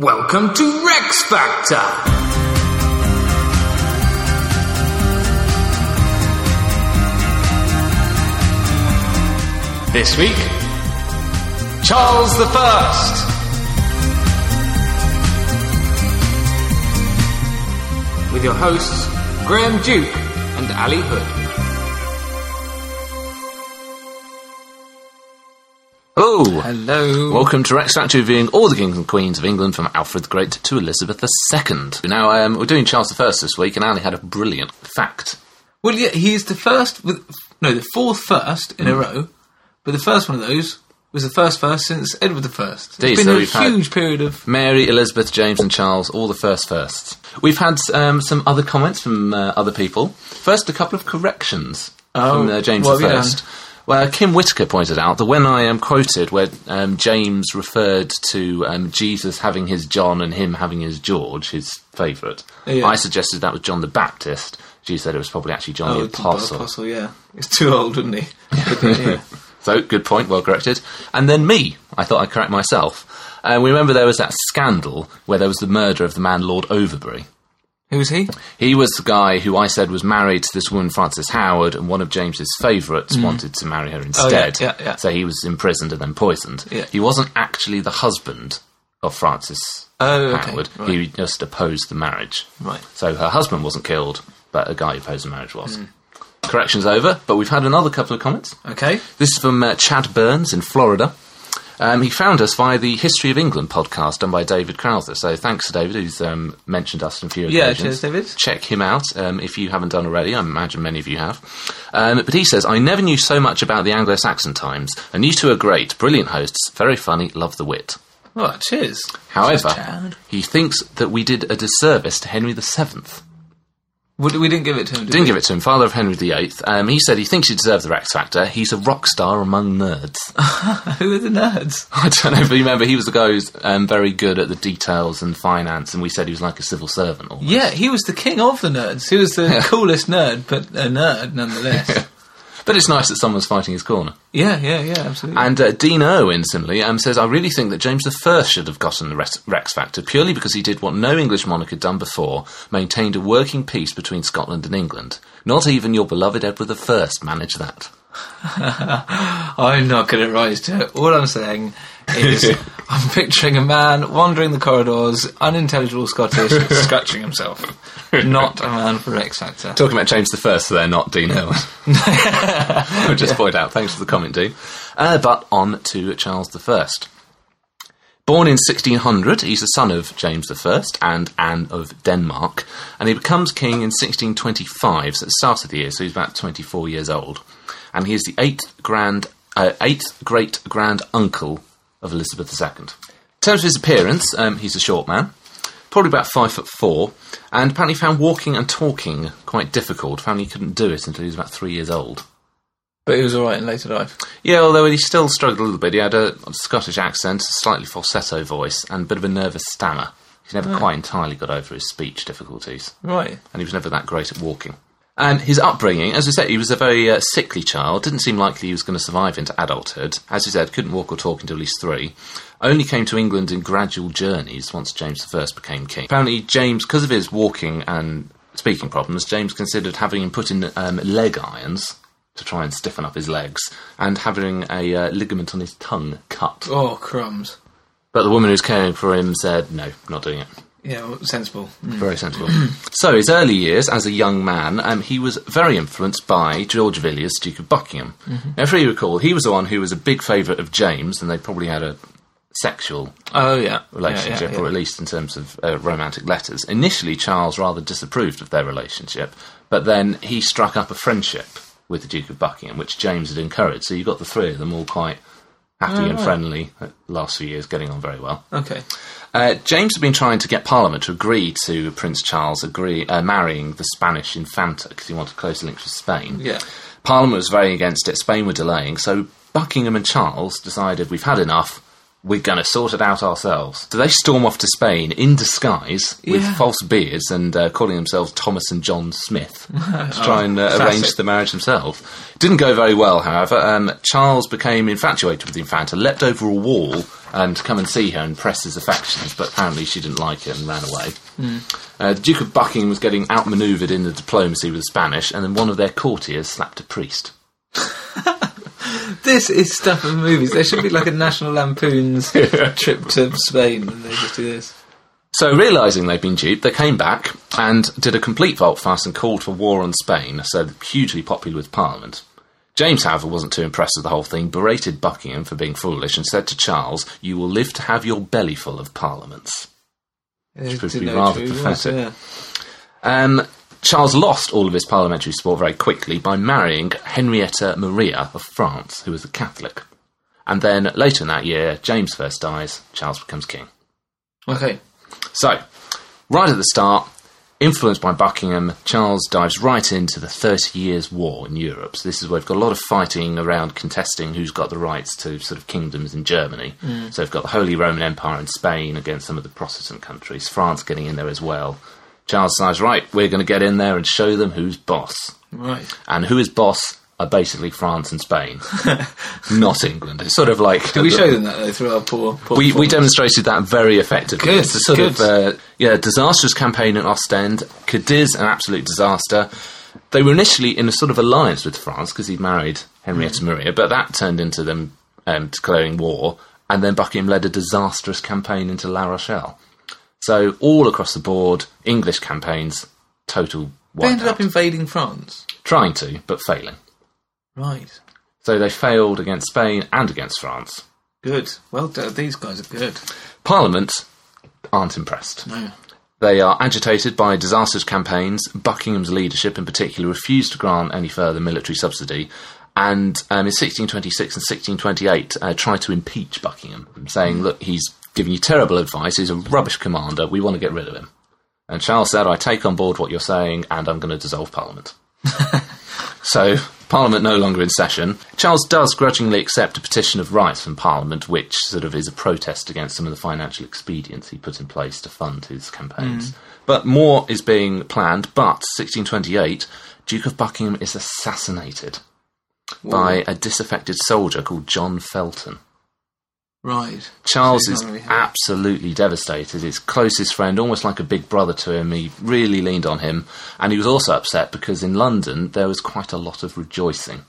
Welcome to Rex Factor! This week, Charles the First. With your hosts, Graham Duke and Ali Hood. Hello. Hello. Welcome to Rex Factor reviewing all the kings and queens of England from Alfred the Great to Elizabeth II. Now, um, we're doing Charles I this week, and Ali had a brilliant fact. Well, yeah, he's the first with no, the fourth first in a row, but the first one of those was the first first since Edward the First. Indeed, It's been so a huge period of. Mary, Elizabeth, James, and Charles, all the first firsts. We've had um, some other comments from uh, other people. First, a couple of corrections Oh, from uh, James you I. Well, Kim Whitaker pointed out that when I am quoted where um, James referred to um, Jesus having his John and him having his George, his favourite, Yeah. I suggested that was John the Baptist. She said it was probably actually John the Oh, Apostle. Apostle, yeah. He's too old, isn't he? yeah. So, good point, well corrected. And then me, I thought I'd correct myself. Uh, we remember there was that scandal where there was the murder of the man Lord Overbury. Who was he? He was the guy who I said was married to this woman, Frances Howard, and one of James's favourites wanted to marry her instead. Mm. Oh, yeah, yeah. So he was imprisoned and then poisoned. Yeah. He wasn't actually the husband of Frances Oh, okay, Howard. right. He just opposed the marriage. Right. So her husband wasn't killed, but a guy who opposed the marriage was. Corrections over, but we've had another couple of comments. Okay. This is from uh, Chad Burns in Florida. Um, he found us via the History of England podcast done by David Crowther. So thanks to David, who's um, mentioned us on a few occasions. Yeah, cheers, David. Check him out um, if you haven't done already. I imagine many of you have. Um, but he says, I never knew so much about the Anglo-Saxon times, and you two are great, brilliant hosts, very funny, love the wit. Well, cheers. However, Cheers, he thinks that we did a disservice to Henry VII. We, we didn't give it to him. Did Didn't we? give it to him, father of Henry VIII. Um, he said he thinks he deserves the Rex Factor. He's a rock star among nerds. Who are the nerds? I don't know, but you remember he was the guy who's um, very good at the details and finance, and we said he was like a civil servant. Almost. Yeah, he was the king of the nerds. He was the coolest nerd, but a nerd nonetheless. But it's nice that someone's fighting his corner. yeah, yeah, yeah, absolutely. And uh, Dean Owen, similarly, um, says, I really think that James I should have gotten the Rex, Rex Factor purely because he did what no English monarch had done before, maintained a working peace between Scotland and England. Not even your beloved Edward I managed that. I'm not going to rise to it. All I'm saying is I'm picturing a man wandering the corridors, unintelligible Scottish, scratching himself. Not a man for X Factor. Talking about James I, so they're not Dean Owen. I'll just point out. Thanks for the comment, Dean. Uh, but on to Charles I. Born in 1600, he's the son of James I and Anne of Denmark, and he becomes king in 1625, so at the start of the year, so he's about 24 years old. And he is the eighth grand, uh, eighth great grand uncle of Elizabeth II. In terms of his appearance, um, he's a short man, probably about five foot four, and apparently found walking and talking quite difficult. Found he couldn't do it until he was about three years old. But he was alright in later life. Yeah, although he still struggled a little bit. He had a Scottish accent, a slightly falsetto voice, and a bit of a nervous stammer. He never quite entirely got over his speech difficulties, Right. and he was never that great at walking. And his upbringing, as we said, he was a very uh, sickly child. Didn't seem likely he was going to survive into adulthood. As we said, couldn't walk or talk until at least three. Only came to England in gradual journeys once James I became king. Apparently, James, because of his walking and speaking problems, James considered having him put in um, leg irons to try and stiffen up his legs, and having a uh, ligament on his tongue cut. Oh, crumbs. But the woman who's caring for him said, no, not doing it. Yeah, sensible. Very sensible. so, his early years as a young man, um, he was very influenced by George Villiers, Duke of Buckingham. Now, if you recall, he was the one who was a big favourite of James, and they probably had a sexual Oh, yeah. relationship, Yeah, yeah, or at least in terms of uh, romantic letters. Initially, Charles rather disapproved of their relationship, but then he struck up a friendship with the Duke of Buckingham, which James had encouraged. So you got the three of them all quite happy and right. friendly uh, the last few years, getting on very well. Okay. Uh, James had been trying to get Parliament to agree to Prince Charles agree uh, marrying the Spanish Infanta because he wanted closer links with Spain. Yeah. Parliament was very against it. Spain were delaying, so Buckingham and Charles decided we've had enough. We're going to sort it out ourselves. So they storm off to Spain in disguise with Yeah. false beards and uh, calling themselves Thomas and John Smith to try and uh, arrange the marriage themselves. Didn't go very well, however. Um, Charles became infatuated with the Infanta, leapt over a wall, and come and see her and press his affections, but apparently she didn't like it and ran away. Uh, the Duke of Buckingham was getting outmanoeuvred in the diplomacy with the Spanish, and then one of their courtiers slapped a priest. This is stuff of movies. There should be like a National Lampoon's trip to Spain, and they just do this. So, realising they'd been duped, they came back and did a complete volte-face and called for war on Spain, so hugely popular with Parliament. James, however, wasn't too impressed with the whole thing, berated Buckingham for being foolish, and said to Charles, You will live to have your belly full of parliaments. They proved to be rather he pathetic. yeah. Um, Charles lost all of his parliamentary support very quickly by marrying Henrietta Maria of France, who was a Catholic. And then later in that year, James first dies, Charles becomes king. Okay. So, right at the start, influenced by Buckingham, Charles dives right into the Thirty Years' War in Europe. So this is where we've got a lot of fighting around contesting who's got the rights to sort of kingdoms in Germany. Mm. So we've got the Holy Roman Empire in Spain against some of the Protestant countries, France getting in there as well. Charles decides, right, we're going to get in there and show them who's boss. Right. And who is boss are basically France and Spain, not England. It's sort of like Did we show them that though through our poor? poor we, we demonstrated that very effectively. Good, It's a sort good. of uh, yeah disastrous campaign in Ostend. Cadiz, an absolute disaster. They were initially in a sort of alliance with France because he'd married Henrietta Maria, but that turned into them um, declaring war, and then Buckingham led a disastrous campaign into La Rochelle. So all across the board, English campaigns, total They ended wipeout. up invading France. trying to, but failing. Right. So they failed against Spain and against France. Good. Well done. These guys are good. Parliament aren't impressed. No. They are agitated by disastrous campaigns. Buckingham's leadership, in particular, refused to grant any further military subsidy, and um, in 1626 and 1628 uh, tried to impeach Buckingham, saying, "Look, he's giving you terrible advice. He's a rubbish commander. We want to get rid of him." And Charles said, "I take on board what you're saying, and I'm going to dissolve Parliament." So, Parliament no longer in session. Charles does grudgingly accept a petition of rights from Parliament, which sort of is a protest against some of the financial expedients he put in place to fund his campaigns. Mm. But more is being planned, but 1628, Duke of Buckingham is assassinated by a disaffected soldier called John Felton. Right. Charles So is really absolutely devastated. His closest friend, almost like a big brother to him, he really leaned on him. And he was also upset because in London there was quite a lot of rejoicing.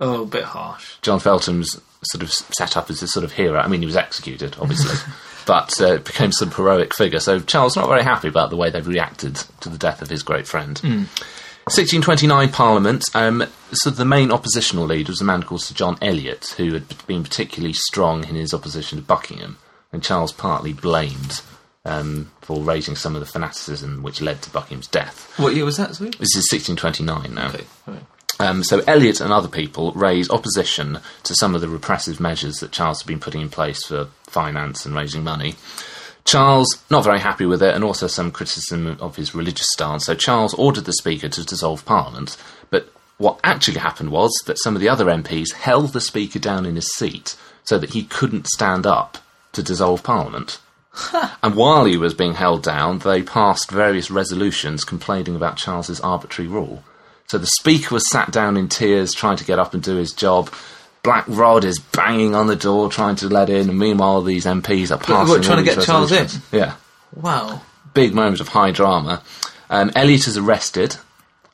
Oh, a bit harsh. John Felton's sort of set up as this sort of hero. I mean, he was executed, obviously, but uh, became some heroic figure. So Charles not very happy about the way they've reacted to the death of his great friend. 1629 Parliament. Um, so the main oppositional leader was a man called Sir John Eliot, who had been particularly strong in his opposition to Buckingham, and Charles partly blamed um, for raising some of the fanaticism which led to Buckingham's death. What year was that, sorry? This is 1629 now. Okay. Right. Um, so Eliot and other people raise opposition to some of the repressive measures that Charles had been putting in place for finance and raising money. Charles not very happy with it, and also some criticism of his religious stance. So Charles ordered the Speaker to dissolve Parliament. But what actually happened was that some of the other MPs held the Speaker down in his seat so that he couldn't stand up to dissolve Parliament. And while he was being held down, they passed various resolutions complaining about Charles's arbitrary rule. So the speaker was sat down in tears, trying to get up and do his job. Black Rod is banging on the door, trying to let in, and meanwhile these MPs are passing. what, trying to get Charles in? Yeah, Wow. big moment of high drama. Um, Eliot is arrested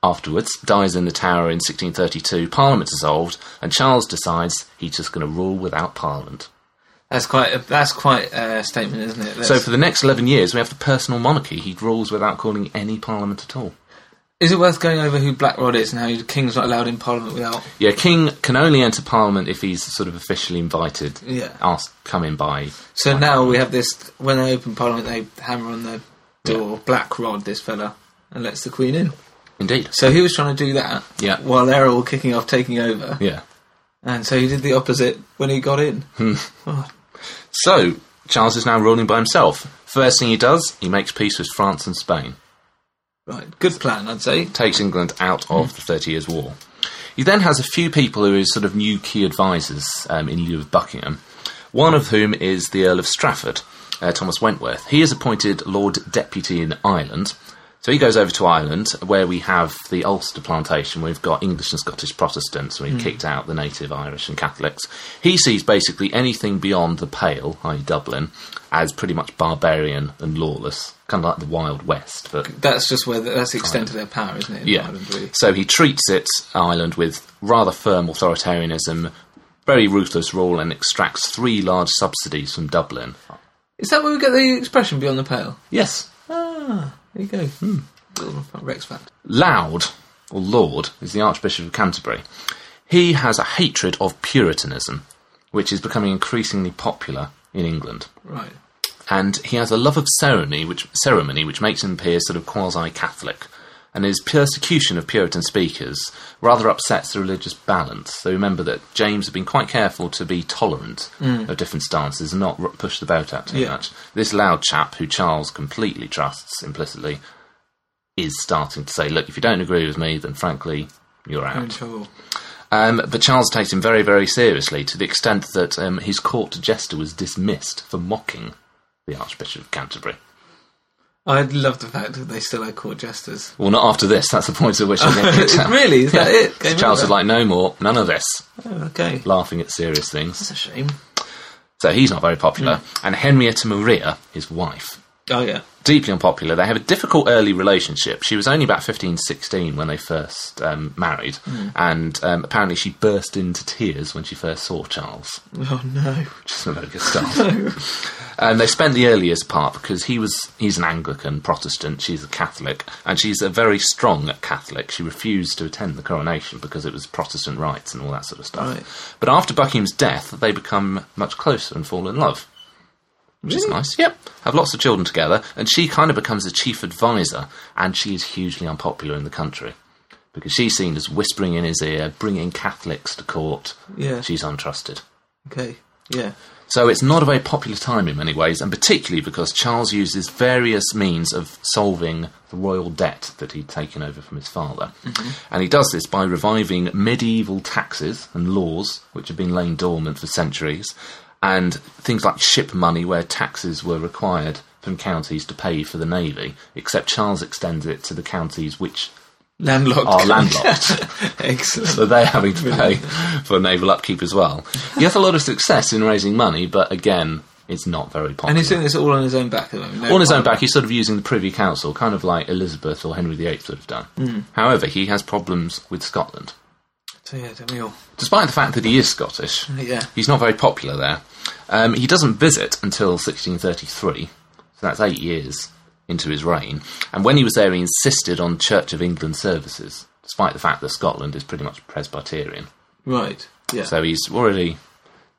afterwards, dies in the Tower in 1632. Parliament dissolved, and Charles decides he's just going to rule without Parliament. That's quite a, that's quite a statement, isn't it? So for the next 11 years, we have the personal monarchy. He rules without calling any parliament at all. Is it worth going over who Black Rod is and how the king's not allowed in Parliament without? Yeah, king can only enter parliament if he's sort of officially invited. Yeah. Asked, come in by. So now we have this. When they open Parliament, they hammer on the door. Black Rod, this fella, and lets the Queen in. Indeed. So he was trying to do that. Yeah. While they're all kicking off, taking over, Yeah. and so he did the opposite when he got in. Hmm. Oh, So, Charles is now ruling by himself. First thing he does, he makes peace with France and Spain. Right, good plan, I'd say. Takes England out of the Thirty Years' War. He then has a few people who are sort of new key advisors um, in lieu of Buckingham. One of whom is the Earl of Strafford, uh, Thomas Wentworth. He is appointed Lord Deputy in Ireland. So he goes over to Ireland, where we have the Ulster plantation. We've got English and Scottish Protestants. and We've hmm. kicked out the native Irish and Catholics. He sees basically anything beyond the Pale, i.e., Dublin, as pretty much barbarian and lawless, kind of like the Wild West. But That's just where the, that's the extent of their power, isn't it? In yeah, Ireland, really. so he treats it Ireland with rather firm authoritarianism, very ruthless rule, and extracts three large subsidies from Dublin. Is that where we get the expression "beyond the pale"? Yes, Ah, there you go. Hmm. Rex. Laud, or Lord, is the Archbishop of Canterbury. He has a hatred of Puritanism, which is becoming increasingly popular in England. Right. And he has a love of ceremony, which ceremony, which makes him appear sort of quasi-Catholic. And his persecution of Puritan speakers rather upsets the religious balance. So remember that James had been quite careful to be tolerant of different stances and not r- push the boat out too Yeah. much. This Laud chap, who Charles completely trusts implicitly, is starting to say, "Look, if you don't agree with me, then frankly, you're You're out." Um, but Charles takes him very, very seriously to the extent that um, his court jester was dismissed for mocking the Archbishop of Canterbury. I love the fact that they still had court jesters. Well, not after this. That's the point at which I get kicked out. really? Is that it? Game Charles was like, "No more, none of this." Oh, okay. Laughing at serious things. That's a shame. So he's not very popular. Hmm. And Henrietta Maria, his wife, Oh yeah. deeply unpopular. They have a difficult early relationship. She was only about 15, 16 when they first um, married, and um, apparently she burst into tears when she first saw Charles. Oh no. which is not very good stuff. and they spent the earliest part because he was he's an Anglican Protestant, she's a Catholic, and she's a very strong Catholic. She refused to attend the coronation because it was Protestant rites and all that sort of stuff. Right. But after Buckingham's death, they become much closer and fall in love. Which is nice. Yep. Have lots of children together, and she kind of becomes a chief advisor, and she is hugely unpopular in the country. Because she's seen as whispering in his ear, bringing Catholics to court. Yeah. She's untrusted. Okay. Yeah. So it's not a very popular time in many ways, and particularly because Charles uses various means of solving the royal debt that he'd taken over from his father. Mm-hmm. And he does this by reviving medieval taxes and laws, which have been laying dormant for centuries, and things like ship money, where taxes were required from counties to pay for the navy, except Charles extends it to the counties which Landlocked. are landlocked. Excellent. So they're having to pay for naval upkeep as well. He has a lot of success in raising money, but again, it's not very popular. And he's doing this all on his own back at the moment. no on his own back, he's sort of using the Privy Council, kind of like Elizabeth or Henry VIII would have done. Hmm. However, he has problems with Scotland. So yeah, me all. Despite the fact that he is Scottish, Yeah. he's not very popular there. Um, he doesn't visit until 1633, so that's eight years into his reign. And when he was there, he insisted on Church of England services, despite the fact that Scotland is pretty much Presbyterian. Right. Yeah. So he's already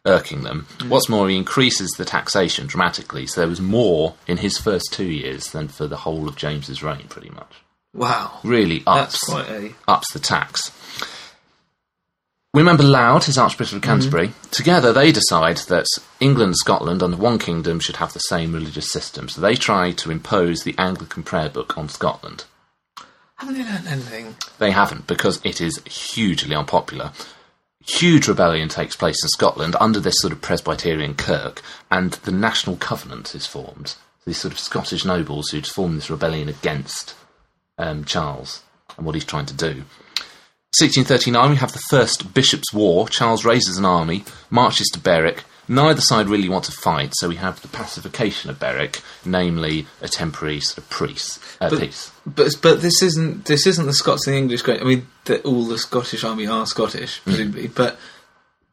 irking them. What's more, he increases the taxation dramatically. So there was more in his first two years than for the whole of James's reign, pretty much. wow. Really That's ups quite a. ups the tax. We remember Laud, his Archbishop of Canterbury. Together, they decide that England and Scotland, under one kingdom, should have the same religious system. So they try to impose the Anglican prayer book on Scotland. Haven't they learned anything? They haven't because it is hugely unpopular. Huge rebellion takes place in Scotland under this sort of Presbyterian kirk, and the National Covenant is formed. These sort of Scottish nobles who'd formed this rebellion against um, Charles and what he's trying to do. 1639, we have the First Bishops' War. Charles raises an army, marches to Berwick. Neither side really want to fight, so we have the pacification of Berwick, namely a temporary sort of peace. Uh, But- peace. But but this isn't this isn't the Scots and the English great. I mean, the, all the Scottish army are Scottish, Hmm. presumably, but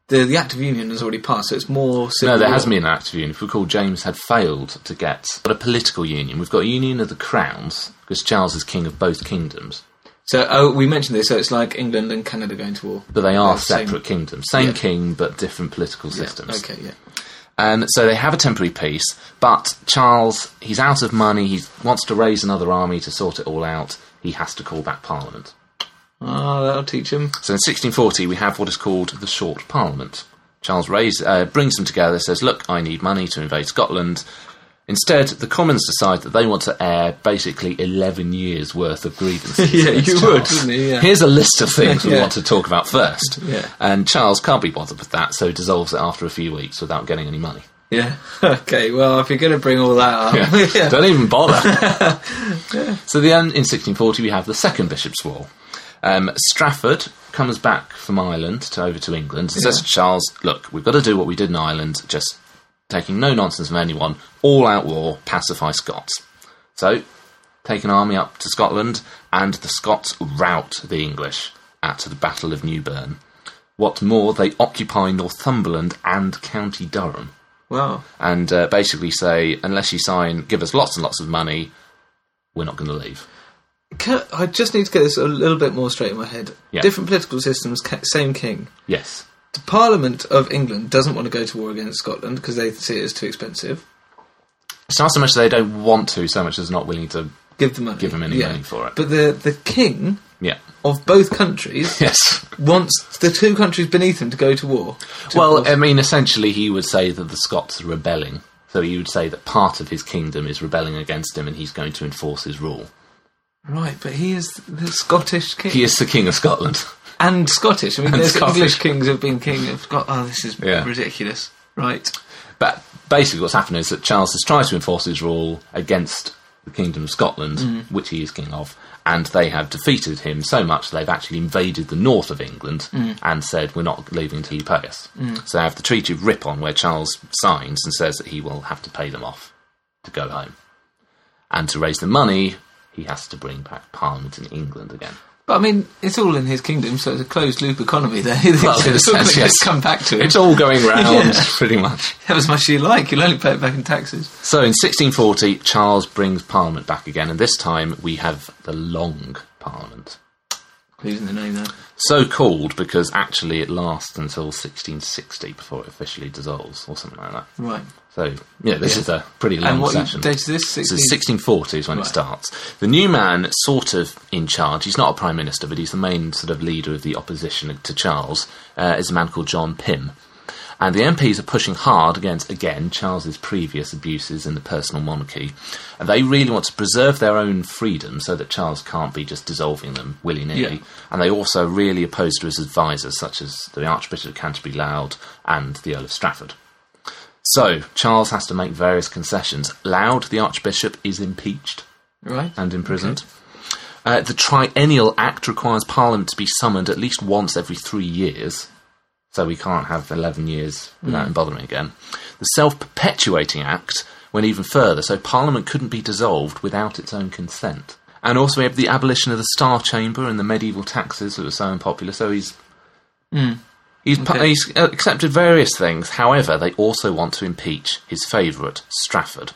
the the Act of Union has already passed, so it's more. No, there war. hasn't been an Act of union. If we recall, James had failed to get a political union. We've got a union of the crowns, because Charles is king of both kingdoms, So oh, we mentioned this. So it's like England and Canada going to war. but they are They're same- separate kingdoms. Same Yeah. king, but different political Yeah, systems. Okay, yeah. And so they have a temporary peace, but Charles, he's out of money, he wants to raise another army to sort it all out. He has to call back Parliament. Oh, that'll teach him. So in 1640, we have what is called the Short Parliament. Charles raise, uh, brings them together, says, Look, I need money to invade Scotland. Instead, the Commons decide that they want to air basically 11 years' worth of grievances. Yeah, you Charles. would? Yeah. Here's a list of things we want to talk about first. Yeah. And Charles can't be bothered with that, so dissolves it after a few weeks without getting any money. Yeah. Okay. Well, if you're going to bring all that up, Yeah. yeah. Don't even bother. So then in 1640 we have the Second Bishop's War. Um, Strafford comes back from Ireland to over to England and says to Charles, look, we've got to do what we did in Ireland, just taking no nonsense from anyone, all out war, pacify Scots. So, take an army up to Scotland, and the Scots rout the English at the Battle of Newburn. What more, they occupy Northumberland and County Durham Wow. and uh, basically say, unless you sign, give us lots and lots of money, we're not going to leave. Can, I just need to get this a little bit more straight in my head. Yeah. Different political systems, same king. Yes. The Parliament of England doesn't want to go to war against Scotland because they see it as too expensive. It's not so much they don't want to, so much as not willing to. Give them money. Give them any money for it. But the the king Yeah. of both countries Yes. wants the two countries beneath him to go to war. To Well, force- I mean, essentially, he would say that the Scots are rebelling. So he would say that part of his kingdom is rebelling against him, and he's going to enforce his rule. right, but he is the Scottish king He is the king of Scotland. And Scottish. I mean, there's Scottish. English kings have been king of Scotland. Oh, this is Yeah. ridiculous. Right. But basically, what's happened is that Charles has tried to enforce his rule against the Kingdom of Scotland, Mm. which he is king of, and they have defeated him so much that they've actually invaded the north of England Mm. and said, We're not leaving until you pay us. So they have the Treaty of Ripon, where Charles signs and says that he will have to pay them off to go home. And to raise the money, he has to bring back Parliament in England again. But I mean, it's all in his kingdom, so it's a closed loop economy there. Well, in a it's all going sense, yes. come back to it. It's all going round, Yeah. pretty much. Have as much as you like. You'll only pay it back in taxes. So in 1640, Charles brings Parliament back again, and this time we have the Long Parliament. Losing the name there. So called because actually it lasts until 1660 before it officially dissolves, or something like that. Right. So, yeah, this Yeah. is a pretty long And what session. date is this? So 16? 1640 is when it starts. The new man, sort of in charge, he's not a prime minister, but he's the main sort of leader of the opposition to Charles, uh, is a man called John Pym. And the MPs are pushing hard against, again, Charles's previous abuses in the personal monarchy. And they really want to preserve their own freedom so that Charles can't be just dissolving them willy nilly. Yeah. And they also really oppose to his advisors, such as the Archbishop of Canterbury Laud and the Earl of Strafford. So, Charles has to make various concessions. Laud, the Archbishop, is impeached Right. and imprisoned. Uh, the Triennial Act requires Parliament to be summoned at least once every three years, so we can't have 11 years without him bothering again. The Self Perpetuating Act went even further, so Parliament couldn't be dissolved without its own consent. And also, we have the abolition of the Star Chamber and the medieval taxes that were so unpopular, so he's. He's, Okay. he's accepted various things. However, they also want to impeach his favourite, Strafford.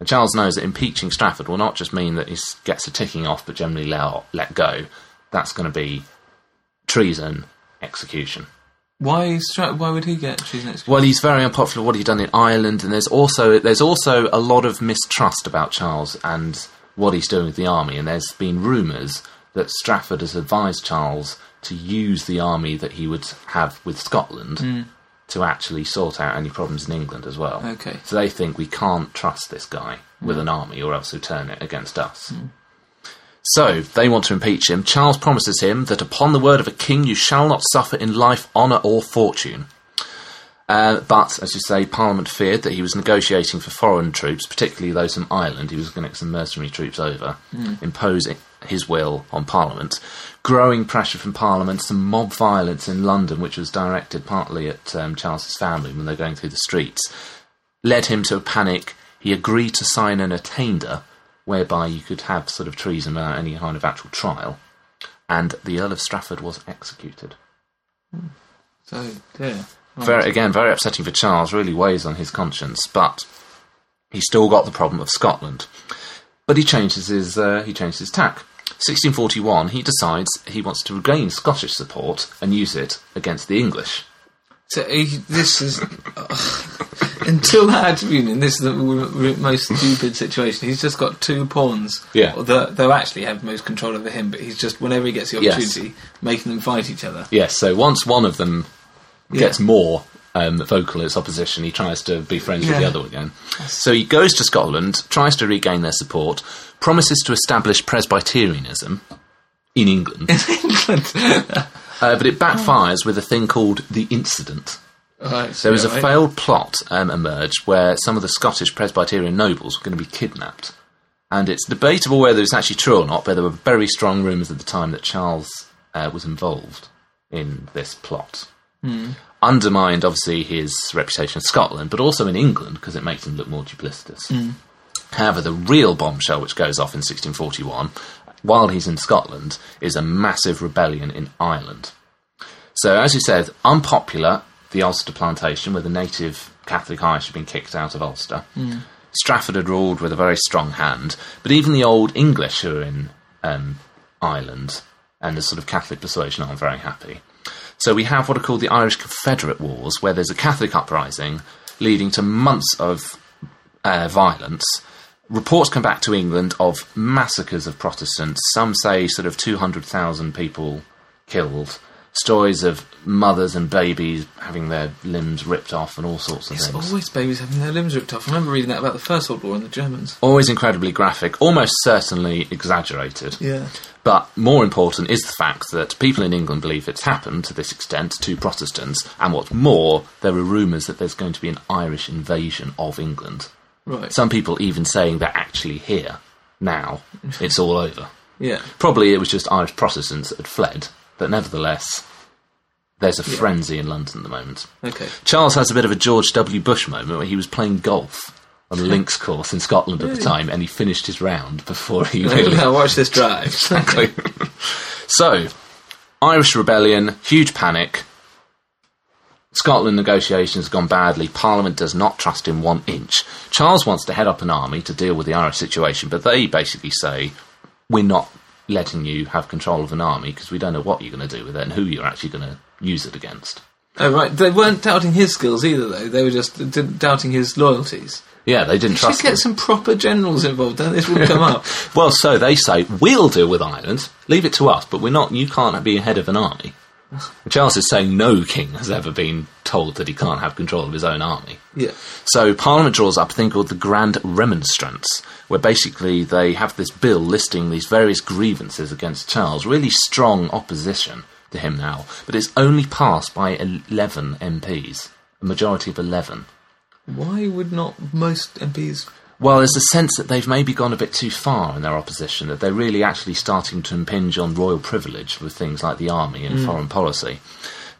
And Charles knows that impeaching Strafford will not just mean that he gets a ticking off, but generally let, let go. That's going to be treason, execution. Why? Stra- why would he get treason execution? Well, he's very unpopular. What he's done in Ireland, and there's also there's also a lot of mistrust about Charles and what he's doing with the army. And there's been rumours that Strafford has advised Charles to use the army that he would have with Scotland hmm. to actually sort out any problems in England as well. Okay. So they think we can't trust this guy with an hmm. army, or else he'll turn it against us. Hmm. So they want to impeach him. Charles promises him that upon the word of a king you shall not suffer in life, honour, or fortune. Uh, but, as you say, Parliament feared that he was negotiating for foreign troops, particularly those from Ireland. He was going to get some mercenary troops over, imposing his will on Parliament. Growing pressure from Parliament, some mob violence in London, which was directed partly at um, Charles's family when they're going through the streets, led him to a panic. He agreed to sign an attainder, whereby you could have sort of treason without any kind of actual trial. And the Earl of Strafford was executed. So, yeah. Right. Very, again, very upsetting for Charles, really weighs on his conscience, but he still got the problem of Scotland. But he changes his, uh, he changes his tack. 1641, he decides he wants to regain Scottish support and use it against the English. So he, this is until that Act Union. This is the most stupid situation. He's just got two pawns. Yeah. that they'll actually have most control over him. But he's just whenever he gets the Yes. opportunity, making them fight each other. Yes, so once one of them gets Yeah. more um, vocal in its opposition, he tries to be friends with the other again. So he goes to Scotland, tries to regain their support, promises to establish Presbyterianism in England. England. Uh, but it backfires with a thing called the incident. Right, There was a right. failed plot um, emerged where some of the Scottish Presbyterian nobles were going to be kidnapped. And it's debatable whether it's actually true or not, but there were very strong rumours at the time that Charles uh, was involved in this plot. Hmm. Undermined, obviously, his reputation in Scotland, but also in England, because it makes him look more duplicitous. Hmm. However, the real bombshell which goes off in 1641, while he's in Scotland, is a massive rebellion in Ireland. So, as you said, unpopular, the Ulster plantation, where the native Catholic Irish had been kicked out of Ulster. Hmm. Strafford had ruled with a very strong hand, but even the old English who are in um, Ireland and the sort of Catholic persuasion aren't very happy. So we have what are called the Irish Confederate Wars, where there's a Catholic uprising leading to months of uh, violence. Reports come back to England of massacres of Protestants. Some say sort of 200,000 people killed. Stories of mothers and babies having their limbs ripped off and all sorts of It's things. always babies having their limbs ripped off. I remember reading that about the First World War and the Germans. Always incredibly graphic, almost certainly exaggerated. Yeah. But more important is the fact that people in England believe it's happened to this extent to Protestants, and what's more, there are rumours that there's going to be an Irish invasion of England. Right. Some people even saying they're actually here now. It's all over. yeah. Probably it was just Irish Protestants that had fled, but nevertheless, there's a frenzy in London at the moment. Okay. Charles has a bit of a George W. Bush moment where he was playing golf on a links course in Scotland at the time, and he finished his round before he oh, really now watch this drive. Exactly. so, Irish rebellion, huge panic. Scotland negotiations have gone badly. Parliament does not trust him one inch. Charles wants to head up an army to deal with the Irish situation, but they basically say, We're not letting you have control of an army because we don't know what you're going to do with it and who you're actually going to use it against. oh, right. They weren't doubting his skills either, though. They were just d- doubting his loyalties. Yeah, they didn't trust him. Just get some proper generals involved, then this wouldn't come up. Well, so they say, we'll deal with Ireland, leave it to us, but we're not, you can't be head of an army. Charles is saying no king has ever been told that he can't have control of his own army. Yeah. So Parliament draws up a thing called the Grand Remonstrance, where basically they have this bill listing these various grievances against Charles, really strong opposition to him now, but it's only passed by 11 MPs, a majority of 11. Why would not most MPs? Well, there's a sense that they've maybe gone a bit too far in their opposition, that they're really actually starting to impinge on royal privilege with things like the army and foreign policy.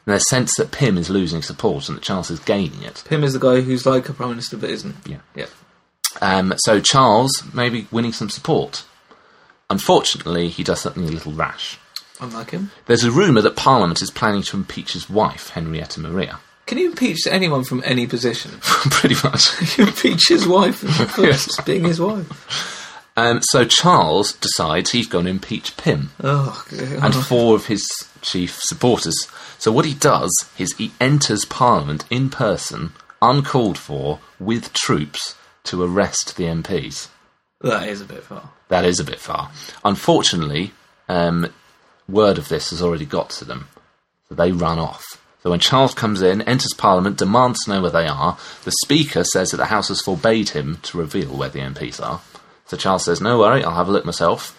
And there's a sense that Pym is losing support and that Charles is gaining it. Pym is the guy who's like a prime minister but isn't. Yeah. Yeah. Um, so Charles maybe winning some support. Unfortunately, he does something a little rash. Unlike him. There's a rumour that Parliament is planning to impeach his wife, Henrietta Maria. Can you impeach anyone from any position? Pretty much. you impeach his wife for just being his wife. Um, so Charles decides he's going to impeach Pym. Oh, and four of his chief supporters. So what he does is he enters Parliament in person, uncalled for, with troops to arrest the MPs. that is a bit far. That is a bit far. Unfortunately, um, word of this has already got to them, so they run off. So when Charles comes in, enters Parliament, demands to know where they are, the Speaker says that the House has forbade him to reveal where the MPs are. So Charles says, "No worry, I'll have a look myself."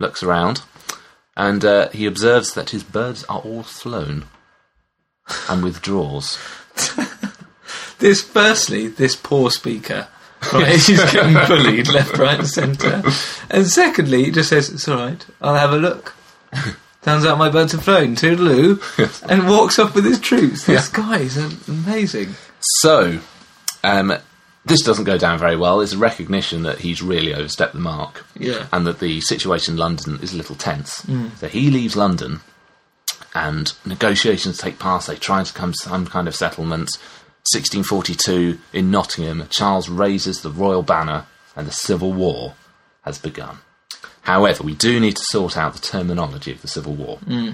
Looks around, and uh, he observes that his birds are all flown, and withdraws. This, firstly, this poor speaker. Right, he's getting bullied left, right, and centre. And secondly, he just says, "It's all right. I'll have a look." Turns out my birds have flown. Toodaloo, and walks off with his troops. This guy is amazing. So, um, this doesn't go down very well. It's a recognition that he's really overstepped the mark. Yeah. And that the situation in London is a little tense. So he leaves London and negotiations take place. They try to come to some kind of settlement. 1642 in Nottingham, Charles raises the royal banner and the civil war has begun. However, we do need to sort out the terminology of the civil war. Hmm.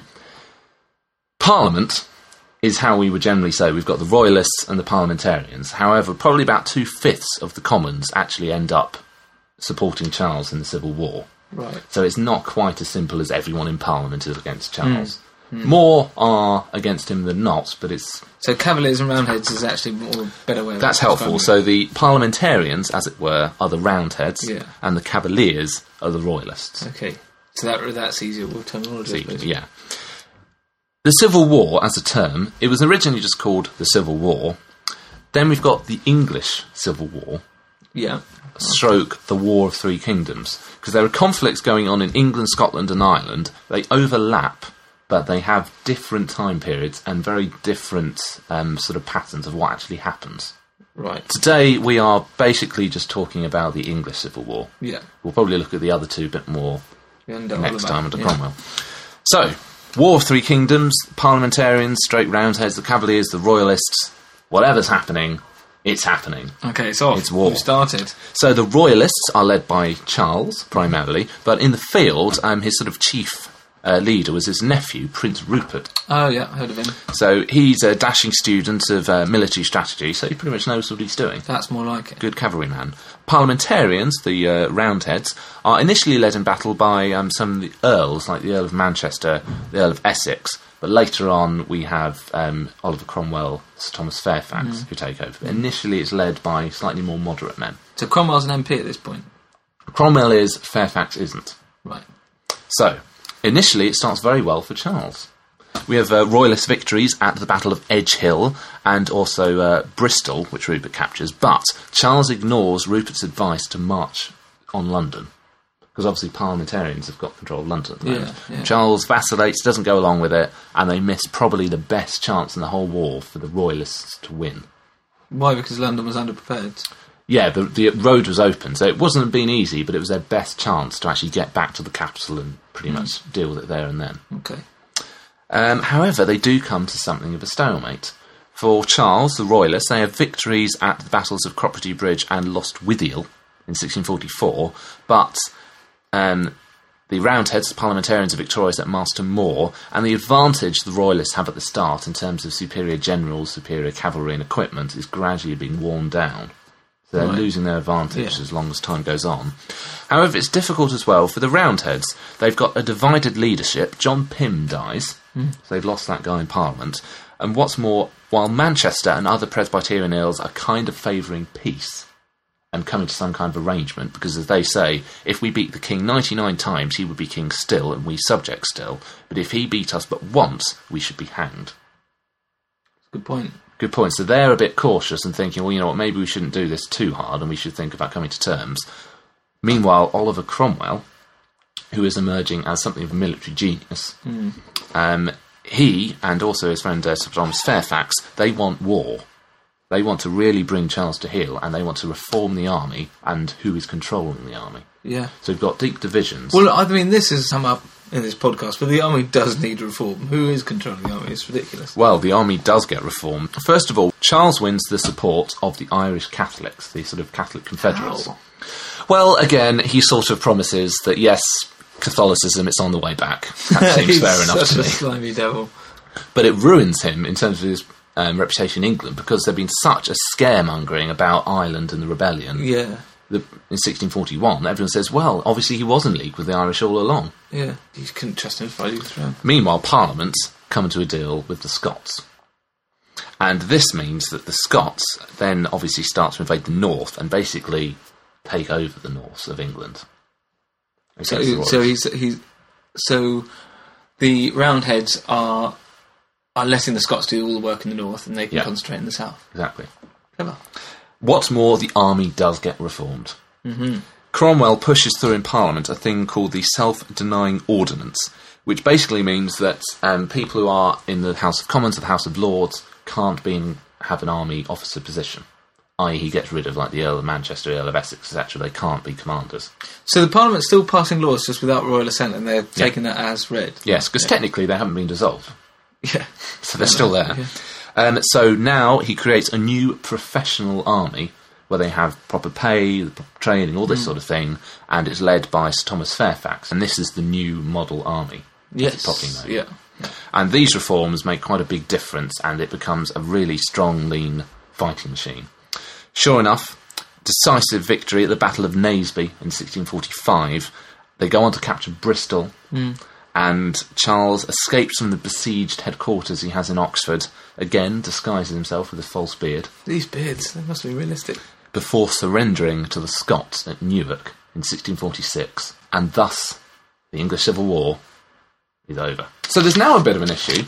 Parliament is how we would generally say we've got the royalists and the parliamentarians. However, probably about two fifths of the commons actually end up supporting Charles in the civil war. Right. So it's not quite as simple as everyone in Parliament is against Charles. Hmm. Hmm. More are against him than not, but it's So Cavaliers and Roundheads is actually more a better way. Of that's helpful. So the parliamentarians, as it were, are the Roundheads, Yeah. and the Cavaliers are the Royalists. okay. So that that's easier with terminology. Yeah. The Civil War, as a term, it was originally just called the Civil War. Then we've got the English Civil War, Yeah. stroke the War of Three Kingdoms, because there are conflicts going on in England, Scotland, and Ireland. They overlap, but they have different time periods and very different um, sort of patterns of what actually happens. Right. Today, we are basically just talking about the English Civil War. Yeah. We'll probably look at the other two a bit more And next time under yeah. Cromwell. So, War of Three Kingdoms, parliamentarians, straight roundheads, the Cavaliers, the Royalists, whatever's happening, it's happening. Okay, it's off. It's war. Who started? So the Royalists are led by Charles primarily, but in the field, um, his sort of chief uh, leader was his nephew, Prince Rupert. Oh, yeah, I heard of him. So he's a dashing student of uh, military strategy, so he pretty much knows what he's doing. That's more like it. Good cavalryman. Parliamentarians, the uh, Roundheads, are initially led in battle by um, some of the earls, like the Earl of Manchester, the Earl of Essex. But later on, we have um, Oliver Cromwell, Sir Thomas Fairfax, who take over. But initially, it's led by slightly more moderate men. So Cromwell's an MP at this point. Cromwell is, Fairfax isn't. Right. So, initially, it starts very well for Charles. We have uh, royalist victories at the Battle of Edge Hill and also uh, Bristol, which Rupert captures, but Charles ignores Rupert's advice to march on London. Because obviously parliamentarians have got control of London Yeah, yeah. Charles vacillates, doesn't go along with it, and they miss probably the best chance in the whole war for the royalists to win. Why? Because London was underprepared. Yeah, the, the road was open, so it wasn't been easy, but it was their best chance to actually get back to the capital and pretty much deal with it there and then. Okay. Um, however, they do come to something of a stalemate. For Charles, the Royalists, they have victories at the battles of Cropredy Bridge and Lostwithiel in 1644, but um, the Roundheads, the parliamentarians, are victorious at Marston Moor, and the advantage the Royalists have at the start in terms of superior generals, superior cavalry, and equipment is gradually being worn down. They're Right. losing their advantage Yeah. as long as time goes on. However, it's difficult as well for the Roundheads. They've got a divided leadership. John Pym dies, hmm. so they've lost that guy in Parliament. And what's more, while Manchester and other Presbyterian earls are kind of favouring peace and coming to some kind of arrangement, because as they say, if we beat the king 99 times, he would be king still and we subject still. But if he beat us but once, we should be hanged. Good point. Good point. So they're a bit cautious and thinking, well, you know what, maybe we shouldn't do this too hard and we should think about coming to terms. Meanwhile, Oliver Cromwell, who is emerging as something of a military genius, um, he and also his friend uh, Sir Thomas Fairfax, they want war. They want to really bring Charles to heel and they want to reform the army and who is controlling the army. Yeah. So we've got deep divisions. Well, I mean, this has come up in this podcast, but the army does need reform. Who is controlling the army? It's ridiculous. Well, the army does get reformed. First of all, Charles wins the support of the Irish Catholics, the sort of Catholic Confederates. How? Well, again, he sort of promises that yes, Catholicism, it's on the way back. That seems fair enough such to a me. slimy devil. But it ruins him in terms of his um, reputation in England because there'd been such a scaremongering about Ireland and the rebellion. Yeah. The, in 1641, everyone says, well, obviously he was in league with the Irish all along. Yeah. You couldn't trust him fight his throne. Meanwhile, Parliament's come to a deal with the Scots. And this means that the Scots then obviously start to invade the north and basically take over the north of England. So, the so he's he's so the Roundheads are are letting the Scots do all the work in the north, and they can Yeah. concentrate in the south. Exactly. Clever. What's more, the army does get reformed. Cromwell pushes through in Parliament a thing called the Self-Denying Ordinance, which basically means that um, people who are in the House of Commons or the House of Lords can't be in, have an army officer position. I.e., he gets rid of like the Earl of Manchester, Earl of Essex, etc. They can't be commanders. So the Parliament's still passing laws just without royal assent, and they're taking that as read. Yes, because technically they haven't been dissolved, Yeah. so they're still there. Yeah. Um, so now he creates a new professional army where they have proper pay, training, all this sort of thing, and it's led by Sir Thomas Fairfax. And this is the new model army. Yes. Properly known. Yeah. And these reforms make quite a big difference, and it becomes a really strong, lean fighting machine. Sure enough, decisive victory at the Battle of Naseby in 1645. They go on to capture Bristol, and Charles escapes from the besieged headquarters he has in Oxford, again disguises himself with a false beard, These beards, they must be realistic. before surrendering to the Scots at Newark in 1646, and thus the English Civil War is over. So there's now a bit of an issue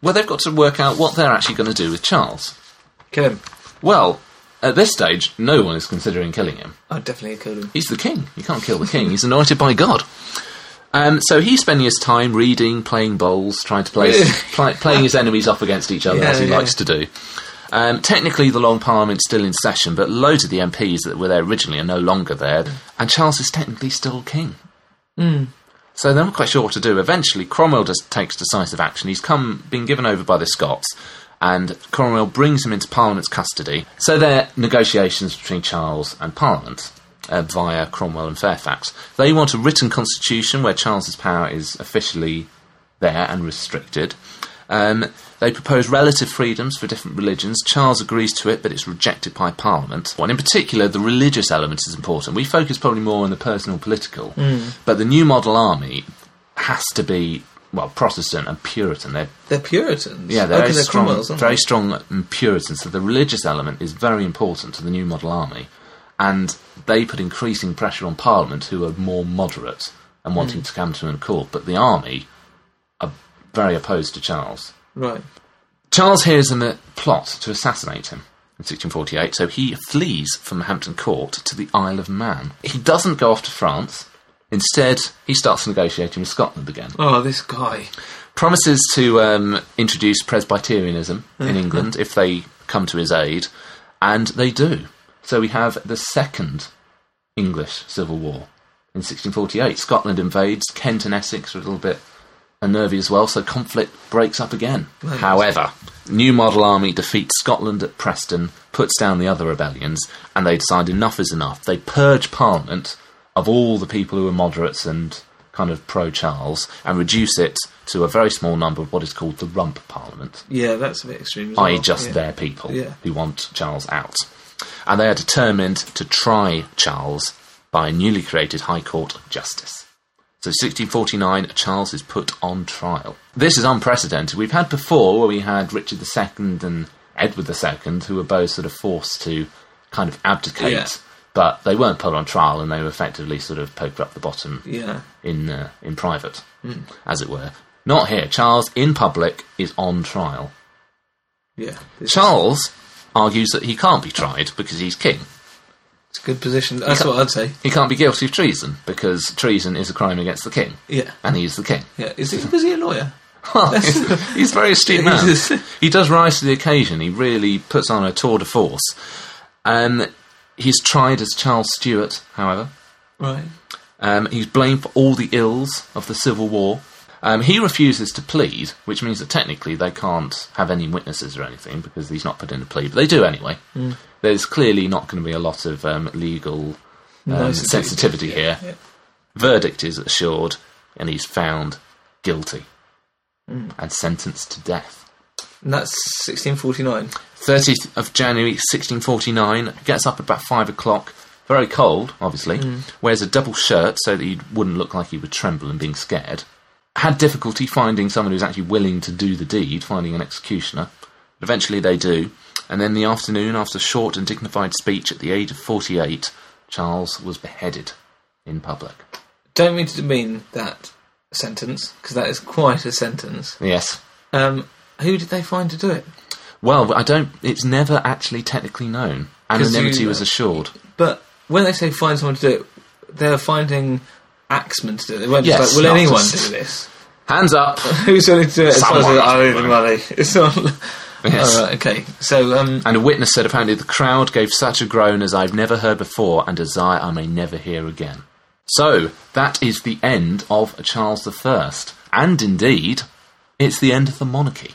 where they've got to work out what they're actually going to do with Charles. Kill him. Well, at this stage, no one is considering killing him. I'd definitely kill him. He's the king. You can't kill the king. He's anointed by God. Um, so he's spending his time reading, playing bowls, trying to play, play playing his enemies off against each other Yeah, as he yeah. likes to do. Um, technically, the Long Parliament's still in session, but loads of the MPs that were there originally are no longer there, and Charles is technically still king. So they're not quite sure what to do. Eventually, Cromwell just takes decisive action. He's come, been given over by the Scots, and Cromwell brings him into Parliament's custody. So there are negotiations between Charles and Parliament uh, via Cromwell and Fairfax. They want a written constitution where Charles's power is officially there and restricted. Um, they propose relative freedoms for different religions. Charles agrees to it, but it's rejected by Parliament. And in particular, the religious element is important. We focus probably more on the personal political, but the new model army has to be well Protestant and Puritan. They're They're Puritans. yeah, they're Oh, very they're strong, very strong and Puritan. So the religious element is very important to the new model army, and they put increasing pressure on Parliament, who are more moderate and wanting Hmm. to come to an accord. But the army are very opposed to Charles. Right. Charles hears in a plot to assassinate him in 1648, so he flees from Hampton Court to the Isle of Man. He doesn't go off to France. Instead, he starts negotiating with Scotland again Oh, this guy. promises to um, introduce Presbyterianism in England if they come to his aid, and they do. So we have the second English Civil War in 1648. Scotland invades, Kent and Essex are a little bit unnervy as well, so conflict breaks up again. Right. However, New Model Army defeats Scotland at Preston, puts down the other rebellions, and they decide enough is enough. They purge Parliament of all the people who are moderates and kind of pro Charles and reduce it to a very small number of what is called the Rump Parliament, Yeah, that's a bit extreme. I.e., well. just yeah. their people Yeah. who want Charles out. And they are determined to try Charles by a newly created High Court of Justice. So 1649, Charles is put on trial. This is unprecedented. We've had before where we had Richard II and Edward II who were both sort of forced to kind of abdicate, Yeah. but they weren't put on trial and they were effectively sort of poked up the bottom Yeah. in uh, in private, as it were. Not here. Charles, in public, is on trial. Yeah. Charles argues that he can't be tried because he's king. It's a good position. That's what I'd say. He can't be guilty of treason because treason is a crime against the king, Yeah. and he's the king. Yeah. Is he, was he a lawyer? Well, he's, he's a very astute man. He does rise to the occasion. He really puts on a tour de force. Um, he's tried as Charles Stuart, however. Right. Um, he's blamed for all the ills of the Civil War. Um, he refuses to plead, which means that technically they can't have any witnesses or anything because he's not put in a plea, but they do anyway. There's clearly not going to be a lot of um, legal um, No sensitivity yeah, here. yeah. Verdict is assured, and he's found guilty and sentenced to death. And that's 1649. 30th of January 1649, gets up at about 5 o'clock, very cold, obviously, wears a double shirt so that he wouldn't look like he would tremble and being scared. Had difficulty finding someone who's actually willing to do the deed, finding an executioner. Eventually they do, and then the afternoon, after a short and dignified speech at the age of 48, Charles was beheaded in public. Don't mean to demean that sentence, because that is quite a sentence. Yes. Um, who did they find to do it? Well, I don't. It's never actually technically known. Anonymity you- was assured. But when they say find someone to do it, they're finding axemen to do it. They weren't Yes, just like, will anyone just- do this? Hands up. Who's willing to do it? Someone Someone I need the money. It's not. Yes. All right, okay. So, um, And a witness said apparently the crowd gave such a groan as I've never heard before and a sigh I may never hear again. So, that is the end of Charles I. And indeed, it's the end of the monarchy.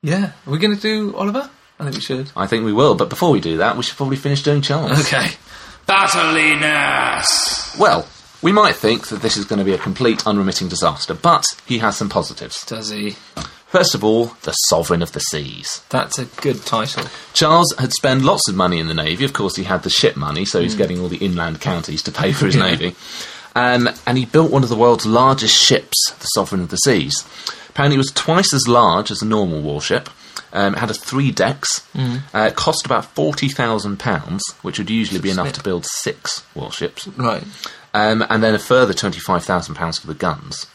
yeah, are we going to do Oliver? I think we should. I think we will, but before we do that, we should probably finish doing Charles. Okay. Battliness! Well, we might think that this is going to be a complete unremitting disaster, but he has some positives. Does he? First of all, the Sovereign of the Seas. That's a good title. Charles had spent lots of money in the navy. Of course, he had the ship money, so he's getting all the inland counties to pay for his navy. Um, and he built one of the world's largest ships, the Sovereign of the Seas. Apparently, it was twice as large as a normal warship. Um, it had a three decks. Uh, it cost about forty thousand pounds, which would usually be enough to build six warships. Right. Um, and then a further twenty-five thousand pounds for the guns.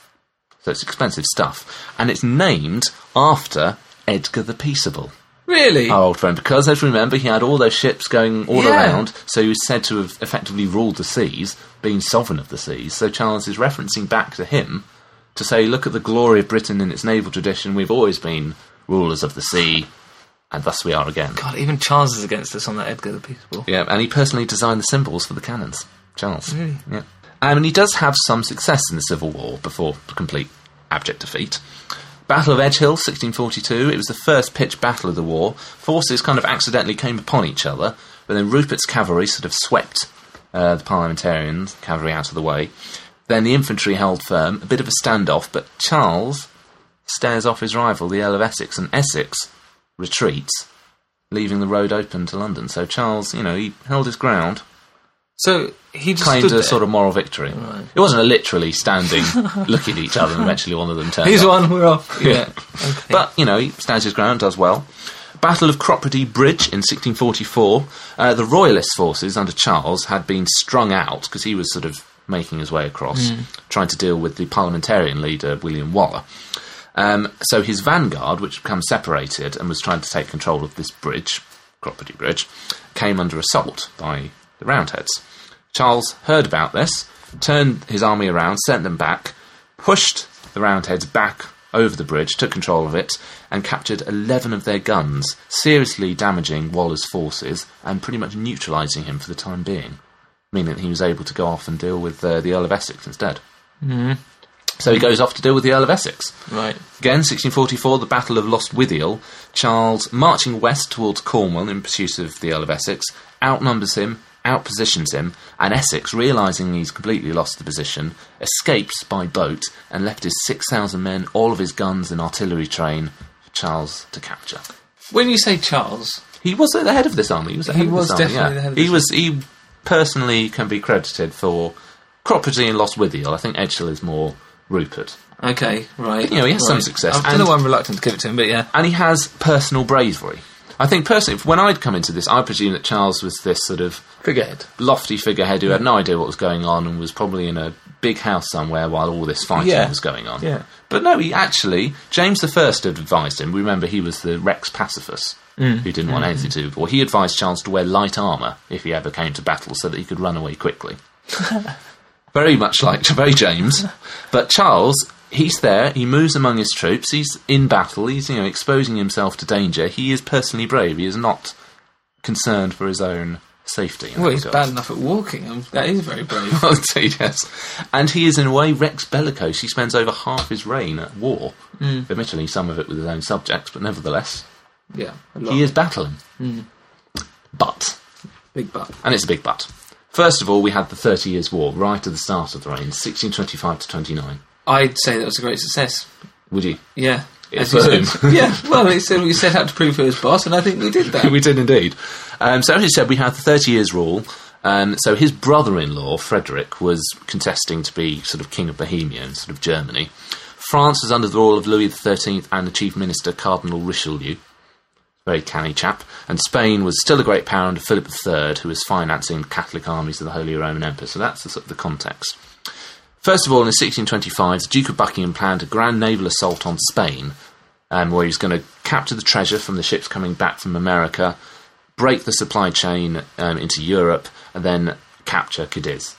So it's expensive stuff. And it's named after Edgar the Peaceable, Really? our old friend, because as you remember, he had all those ships going all Yeah. around, so he was said to have effectively ruled the seas, being sovereign of the seas. So Charles is referencing back to him to say, look at the glory of Britain in its naval tradition. We've always been rulers of the sea, and thus we are again. God, even Charles is against us on that Edgar the Peaceable. Yeah, and he personally designed the symbols for the cannons. Charles. Really? Yeah. Um, and he does have some success in the Civil War before complete abject defeat. Battle of Edge Hill, 1642. It was the first pitched battle of the war. Forces kind of accidentally came upon each other, but then Rupert's cavalry sort of swept uh, the parliamentarians' cavalry out of the way. Then the infantry held firm, a bit of a standoff, but Charles stares off his rival, the Earl of Essex, and Essex retreats, leaving the road open to London. So Charles, you know, he held his ground, So he just claimed a sort of moral victory. It wasn't a literally standing, looking at each other, and eventually one of them turned. He's up. one, we're off. Yeah. Okay. But, you know, he stands his ground, does well. Battle of Cropredy Bridge in 1644. Uh, the Royalist forces under Charles had been strung out because he was sort of making his way across, trying to deal with the parliamentarian leader, William Waller. Um, so his vanguard, which had become separated and was trying to take control of this bridge, Cropredy Bridge, came under assault by the Roundheads. Charles heard about this, turned his army around, sent them back, pushed the Roundheads back over the bridge, took control of it, and captured 11 of their guns, seriously damaging Waller's forces and pretty much neutralising him for the time being, meaning that he was able to go off and deal with uh, the Earl of Essex instead. So he goes off to deal with the Earl of Essex. right. Again, 1644, the Battle of Lostwithiel. Charles, marching west towards Cornwall in pursuit of the Earl of Essex, outnumbers him, outpositions him, and Essex, realising he's completely lost the position, escapes by boat and left his 6,000 men, all of his guns and artillery train for Charles to capture. When you say Charles, He was at the head of this army. He was, the He head of was army, definitely yeah. the head of He this was. He personally can be credited for Cropredy and Lostwithiel. I think Edgehill is more Rupert. okay, right. You know, he has some success, I don't and- know why I'm reluctant to give it to him, but yeah. and he has personal bravery. I think personally, when I'd come into this, I presume that Charles was this sort of Forget. lofty figurehead who had no idea what was going on and was probably in a big house somewhere while all this fighting Yeah. was going on. Yeah. But no, he actually, James I had advised him. Remember, he was the Rex Pacificus, Mm. who didn't want anything to do war. He advised Charles to wear light armour if he ever came to battle so that he could run away quickly. very much like very James. But Charles, he's there, he moves among his troops, he's in battle, he's you know exposing himself to danger. He is personally brave. He is not concerned for his own safety. Well, he's bad enough at walking. That is very brave. Indeed, yes. And he is, in a way, Rex Bellicose. He spends over half his reign at war. Hmm. Admittedly, some of it with his own subjects, but nevertheless, yeah, he is battling. Hmm. But, Big butt. and it's a big but. First of all, we had the Thirty Years' War right at the start of the reign, 1625 to 29. I'd say that was a great success. Would you? Yeah. Yeah, As you said. yeah, well, he said we set out to prove who was boss, and I think we did that. we did indeed. Um, so, as you said, we had the Thirty Years' Rule. Um, so, his brother-in-law Frederick was contesting to be sort of king of Bohemia and sort of Germany. France was under the rule of Louis XIII and the chief minister Cardinal Richelieu, very canny chap. And Spain was still a great power under Philip III, who was financing the Catholic armies of the Holy Roman Empire. So that's the, sort of the context. First of all, in 1625, the Duke of Buckingham planned a grand naval assault on Spain, um, where he was going to capture the treasure from the ships coming back from America, break the supply chain um, into Europe, and then capture Cadiz.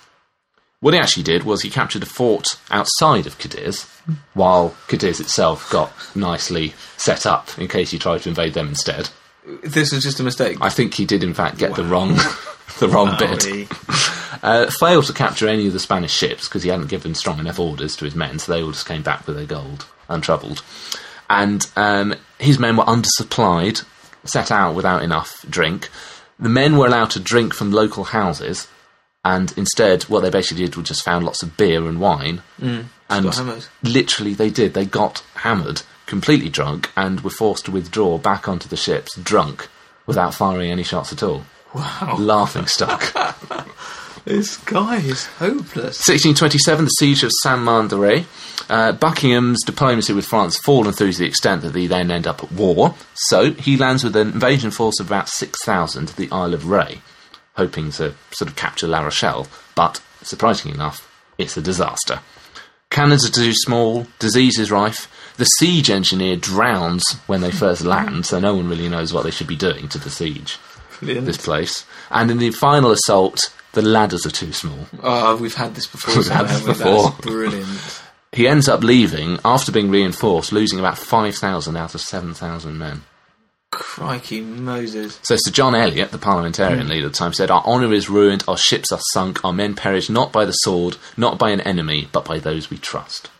What he actually did was he captured a fort outside of Cadiz, while Cadiz itself got nicely set up in case he tried to invade them instead. This was just a mistake. I think he did, in fact, get the wrong, the wrong bit. Uh, failed to capture any of the Spanish ships because he hadn't given strong enough orders to his men, so they all just came back with their gold untroubled. And um, his men were undersupplied, set out without enough drink. The men were allowed to drink from local houses, and instead, what they basically did was just found lots of beer and wine. Mm, and literally, they did. They got hammered, completely drunk, and were forced to withdraw back onto the ships, drunk, without firing any shots at all. Wow. Laughing stock. This guy is hopeless. 1627, the siege of Saint-Martin-de-Ré. Uh, Buckingham's diplomacy with France fallen through to the extent that they then end up at war. So he lands with an invasion force of about 6,000 to the Isle of Ré, hoping to sort of capture La Rochelle. But, surprisingly enough, it's a disaster. Cannons are too small, disease is rife. The siege engineer drowns when they first land, so no one really knows what they should be doing to besiege Brilliant. this place. And in the final assault, the ladders are too small. Oh, we've had this before. We've had this before. Brilliant. He ends up leaving after being reinforced, losing about 5,000 out of 7,000 men. Crikey, Moses. So Sir John Eliot, the parliamentarian hmm. leader at the time, said, Our honour is ruined, our ships are sunk, our men perish not by the sword, not by an enemy, but by those we trust.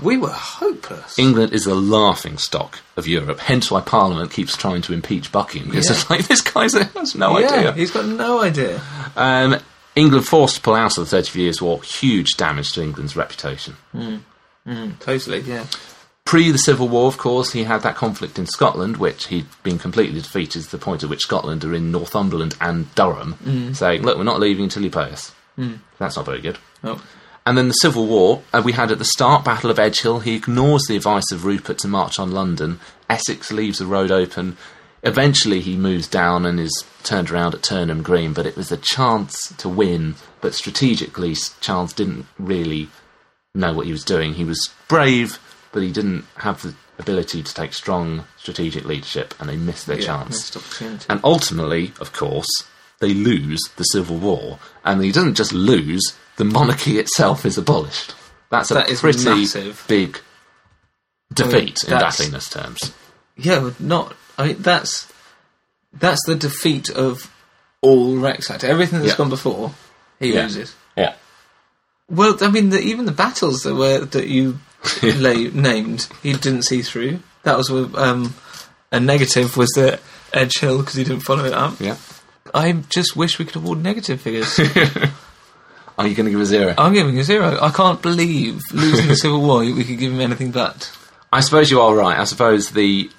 We were hopeless. England is the laughing stock of Europe, hence why Parliament keeps trying to impeach Buckingham, because Yeah. it's like, this guy has no yeah, idea. he's got no idea. Um, England forced to pull out of the Thirty Years' War, huge damage to England's reputation. Hmm, hmm, totally, yeah. Pre the Civil War, of course, he had that conflict in Scotland, which he'd been completely defeated to the point at which Scotland are in Northumberland and Durham, hmm. saying, Look, we're not leaving until you pay us. That's not very good. Oh, And then the Civil War, uh, we had at the start Battle of Edgehill. He ignores the advice of Rupert to march on London. Essex leaves the road open. Eventually, he moves down and is turned around at Turnham Green. But it was a chance to win. But strategically, Charles didn't really know what he was doing. He was brave, but he didn't have the ability to take strong strategic leadership, and they missed their yeah, chance. missed. And ultimately, of course, they lose the Civil War. And he doesn't just lose, the monarchy itself is abolished. That's a That pretty massive. big defeat in that's- battliness terms. Yeah, not. I mean, that's that's the defeat of all Rex Factor. Everything that's Yeah. gone before, he Yeah. loses. Yeah. Well, I mean, the, even the battles that were that you lay, named, he didn't see through. That was um, a negative. Was the Edge Hill because he didn't follow it up. Yeah. I just wish we could award negative figures. Are you going to give a zero? I'm giving a zero. I can't believe losing the Civil War. We could give him anything but. I suppose you are right. I suppose the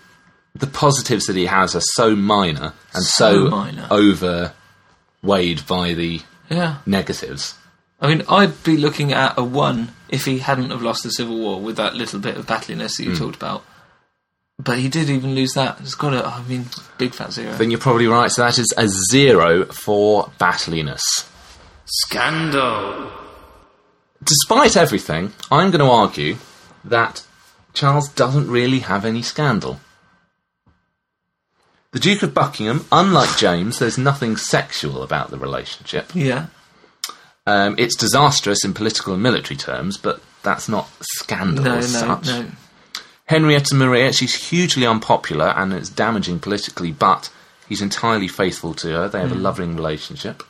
the positives that he has are so minor and so, So minor. overweighed by the Yeah. negatives. I mean, I'd be looking at a one if he hadn't have lost the Civil War with that little bit of battliness that you hmm. talked about. But he did even lose that. It's got a, I mean, big fat zero. Then you're probably right. So that is a zero for battliness. Scandal. Despite everything, I'm going to argue that Charles doesn't really have any scandal. The Duke of Buckingham, unlike James, there's nothing sexual about the relationship. Yeah. Um, it's disastrous in political and military terms, but that's not scandal No, no, such. no. Henrietta Maria, she's hugely unpopular and it's damaging politically, but he's entirely faithful to her. They have a loving relationship.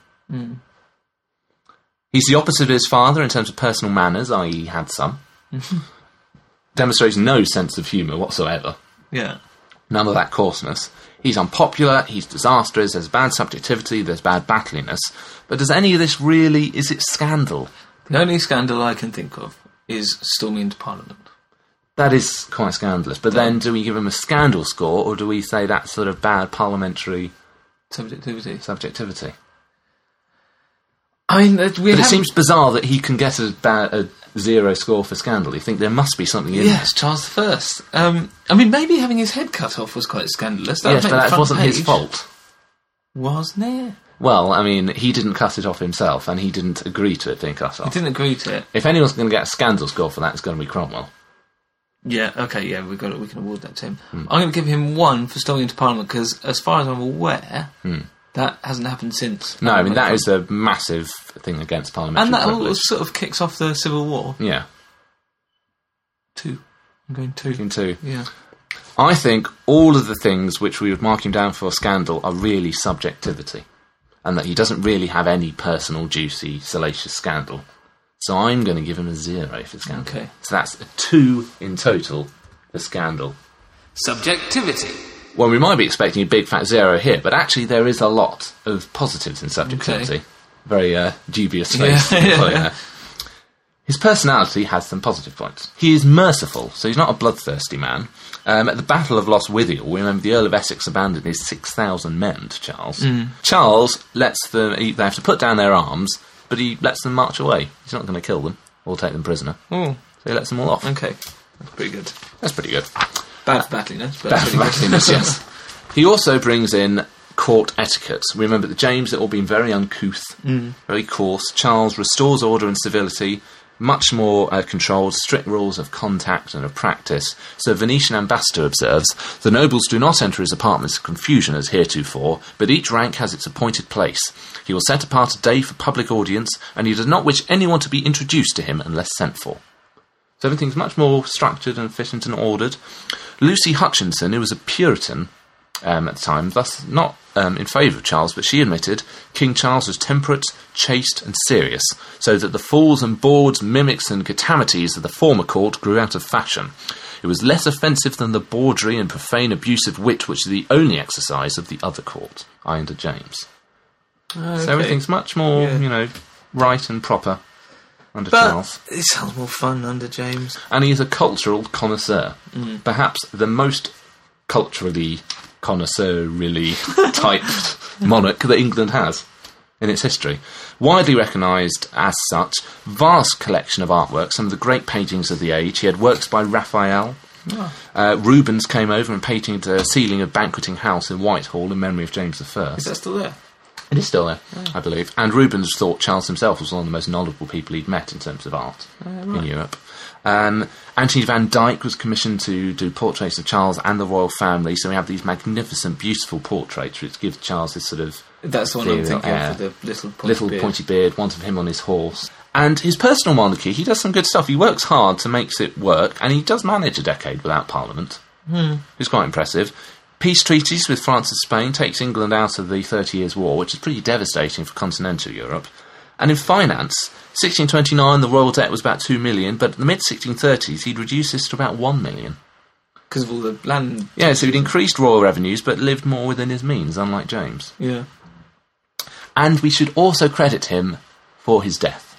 He's the opposite of his father in terms of personal manners, i.e., he had some. Demonstrates no sense of humour whatsoever. Yeah. None of that coarseness. He's unpopular, he's disastrous, there's bad subjectivity, there's bad battliness. But does any of this really, is it scandal? The only scandal I can think of is storming into Parliament. That is quite scandalous. But then do we give him a scandal score or do we say that's sort of bad parliamentary Subjectivity. subjectivity? I mean, But it seems bizarre that he can get a, ba- a zero score for scandal. You think there must be something in Yes, Charles the First. Um, I mean, maybe having his head cut off was quite scandalous. That Yes, but that wasn't his fault. Wasn't it? Well, I mean, he didn't cut it off himself and he didn't agree to it being cut I off. didn't agree to it. If anyone's going to get a scandal score for that, it's going to be Cromwell. Yeah, okay, yeah, we got it. We can award that to him. Hmm. I'm going to give him one for storming into Parliament because, as far as I'm aware, Hmm. That hasn't happened since. No, I mean, that is a massive thing against parliamentary and that all privilege. sort of kicks off the Civil War. Yeah, Two. I'm going two. into. Yeah. I think all of the things which we would mark him down for scandal are really subjectivity, and that he doesn't really have any personal, juicy, salacious scandal. So I'm going to give him a zero for scandal. Okay. So that's a two in total for scandal. Subjectivity. Well, we might be expecting a big fat zero here, but actually there is a lot of positives in subjectivity. Okay. Very uh, dubious face. Yeah, to put it yeah. His personality has some positive points. He is merciful, so he's not a bloodthirsty man. Um, at the Battle of Lostwithiel, we remember the Earl of Essex abandoned his 6,000 men to Charles. Mm. Charles lets them, he, they have to put down their arms, but he lets them march away. He's not going to kill them or take them prisoner, Oh, so he lets them all off. okay. That's pretty good. That's pretty good. Bad for battliness, but Bad for battliness, yes. He also brings in court etiquette. We Remember that James had all been very uncouth, very coarse. Charles restores order and civility, much more uh, controlled, strict rules of contact and of practice. So Venetian ambassador observes, the nobles do not enter his apartments in confusion as heretofore, but each rank has its appointed place. He will set apart a day for public audience, and he does not wish anyone to be introduced to him unless sent for. So everything's much more structured and efficient and ordered. Lucy Hutchinson, who was a Puritan um, at the time, thus not um, in favour of Charles, but she admitted King Charles was temperate, chaste, and serious, so that the fools and bawds, mimics, and catamites of the former court grew out of fashion. It was less offensive than the bawdry and profane abusive wit which is the only exercise of the other court, I under James. So everything's much more, Yeah. you know, right and proper under But Charles. it sounds more fun under James. And he is a cultural connoisseur. Perhaps the most culturally connoisseur-really typed monarch that England has in its history. Widely recognised as such, vast collection of artwork, some of the great paintings of the age. He had works by Raphael. Uh, Rubens came over and painted a ceiling of banqueting house in Whitehall in memory of James I. Is that still there? It is still there, I believe. And Rubens thought Charles himself was one of the most knowledgeable people he'd met in terms of art in Europe. Um, Anthony van Dyck was commissioned to do portraits of Charles and the royal family, so we have these magnificent, beautiful portraits which give Charles this sort of That's the one I'm thinking yeah. of the little pointy little beard. pointy beard, one of him on his horse. And his personal monarchy, he does some good stuff. He works hard to make it work, and he does manage a decade without parliament. Hmm. It's quite impressive. Peace treaties with France and Spain takes England out of the Thirty Years' War, which is pretty devastating for continental Europe. And in finance, 1629 the royal debt was about 2 million, but in the mid 1630s he'd reduced this to about 1 million. Because of all the land. Yeah, so he'd increased royal revenues but lived more within his means, unlike James. Yeah. And we should also credit him for his death.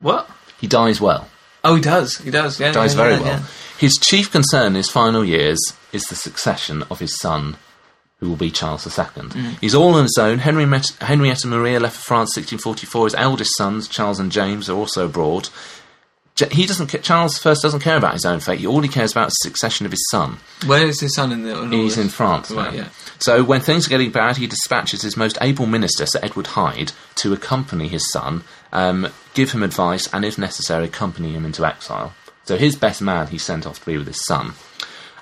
What? He dies well. Oh, he does. He does. Yeah. dies yeah, very yeah, well. His chief concern in his final years is the succession of his son, who will be Charles II. Mm. He's all on his own. Henry Met- Henrietta Maria left for France 1644. His eldest sons, Charles and James, are also abroad. He doesn't. Ca- Charles first doesn't care about his own fate. All he cares about is the succession of his son. Where is his son in the? In He's in France Right. Yeah. So when things are getting bad, he dispatches his most able minister, Sir Edward Hyde, to accompany his son, um, give him advice, and if necessary, accompany him into exile. So his best man he sent off to be with his son.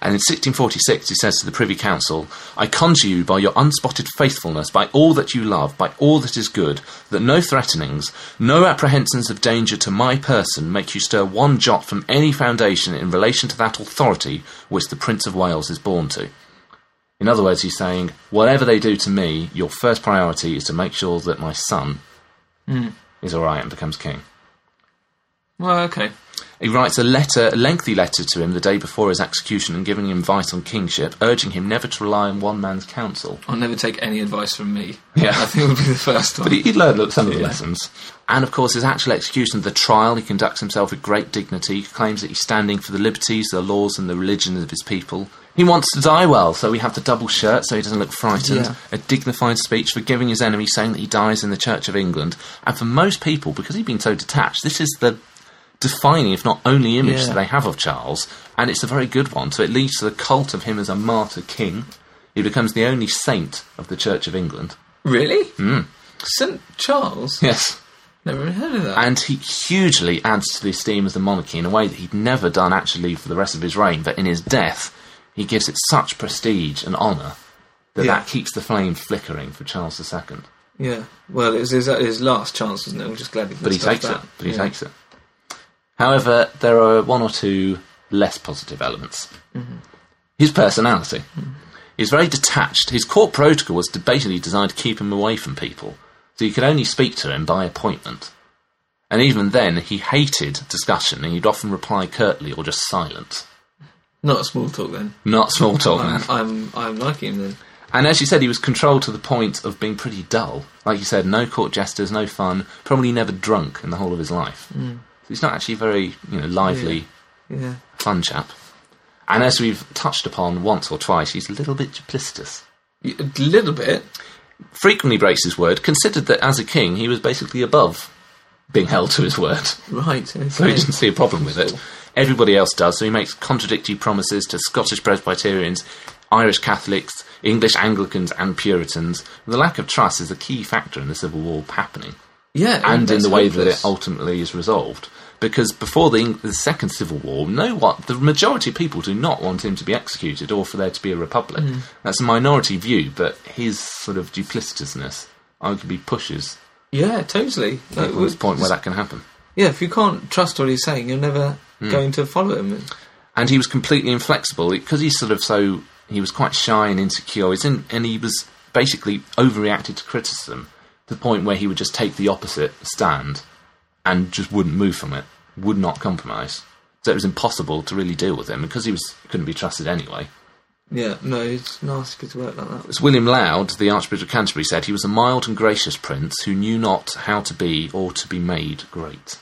And in 1646, he says to the Privy Council, I conjure you by your unspotted faithfulness, by all that you love, by all that is good, that no threatenings, no apprehensions of danger to my person make you stir one jot from any foundation in relation to that authority which the Prince of Wales is born to. In other words, he's saying, whatever they do to me, your first priority is to make sure that my son hmm. is alright and becomes king. Well, okay. He writes a letter, a lengthy letter to him the day before his execution and giving him advice on kingship, urging him never to rely on one man's counsel. I'll never take any advice from me. Yeah. I think it would be the first one. But he, he learned some of the lessons. And of course, his actual execution, the trial, he conducts himself with great dignity, he claims that he's standing for the liberties, the laws, and the religion of his people. He wants to die well, so we have the double shirt so he doesn't look frightened, Yeah. a dignified speech forgiving his enemy, saying that he dies in the Church of England. And for most people, because he's been so detached, this is the defining, if not only, image Yeah. that they have of Charles, and it's a very good one. So it leads to the cult of him as a martyr king. He becomes the only saint of the Church of England. really? Hmm. St. Charles? Yes. Never heard of that. And he hugely adds to the esteem of the monarchy in a way that he'd never done actually for the rest of his reign, but in his death, he gives it such prestige and honour that Yeah. that keeps the flame flickering for Charles II. yeah. Well, it was his, his last chance, wasn't it? I'm just glad he But he takes it. But he Yeah. takes it. However, there are one or two less positive elements. Mm-hmm. His personality. He's very detached. His court protocol was basically designed to keep him away from people, so you could only speak to him by appointment. And even then, he hated discussion, and he'd often reply curtly or just silent. Not small talk then. Not small talk. I'm, I'm, I'm liking him then. And as you said, he was controlled to the point of being pretty dull. Like you said, no court jesters, no fun, probably never drunk in the whole of his life. So he's not actually very, you know, lively, Yeah. fun chap. And as we've touched upon once or twice, he's a little bit duplicitous. Y- A little bit. Frequently breaks his word, considered that as a king he was basically above being held to his word. Right. Okay. So he doesn't see a problem with it. Everybody else does, so he makes contradictory promises to Scottish Presbyterians, Irish Catholics, English Anglicans, and Puritans. The lack of trust is a key factor in the Civil War happening. Yeah, and in the way that it ultimately is resolved. Because before the, the Second Civil War, no one, the majority of people do not want him to be executed or for there to be a republic. Hmm. That's a minority view, but his sort of duplicitousness arguably pushes Yeah, totally. Like, to the point where that can happen. yeah, if you can't trust what he's saying, you're never Hmm. going to follow him. and he was completely inflexible because he's sort of so he was quite shy and insecure. He's in, and he was basically overreacted to criticism to the point where he would just take the opposite stand and just wouldn't move from it, would not compromise. So it was impossible to really deal with him because he was couldn't be trusted anyway. Yeah, no, it's nasty to work like that. As William Laud, the Archbishop of Canterbury, said, he was a mild and gracious prince who knew not how to be or to be made great.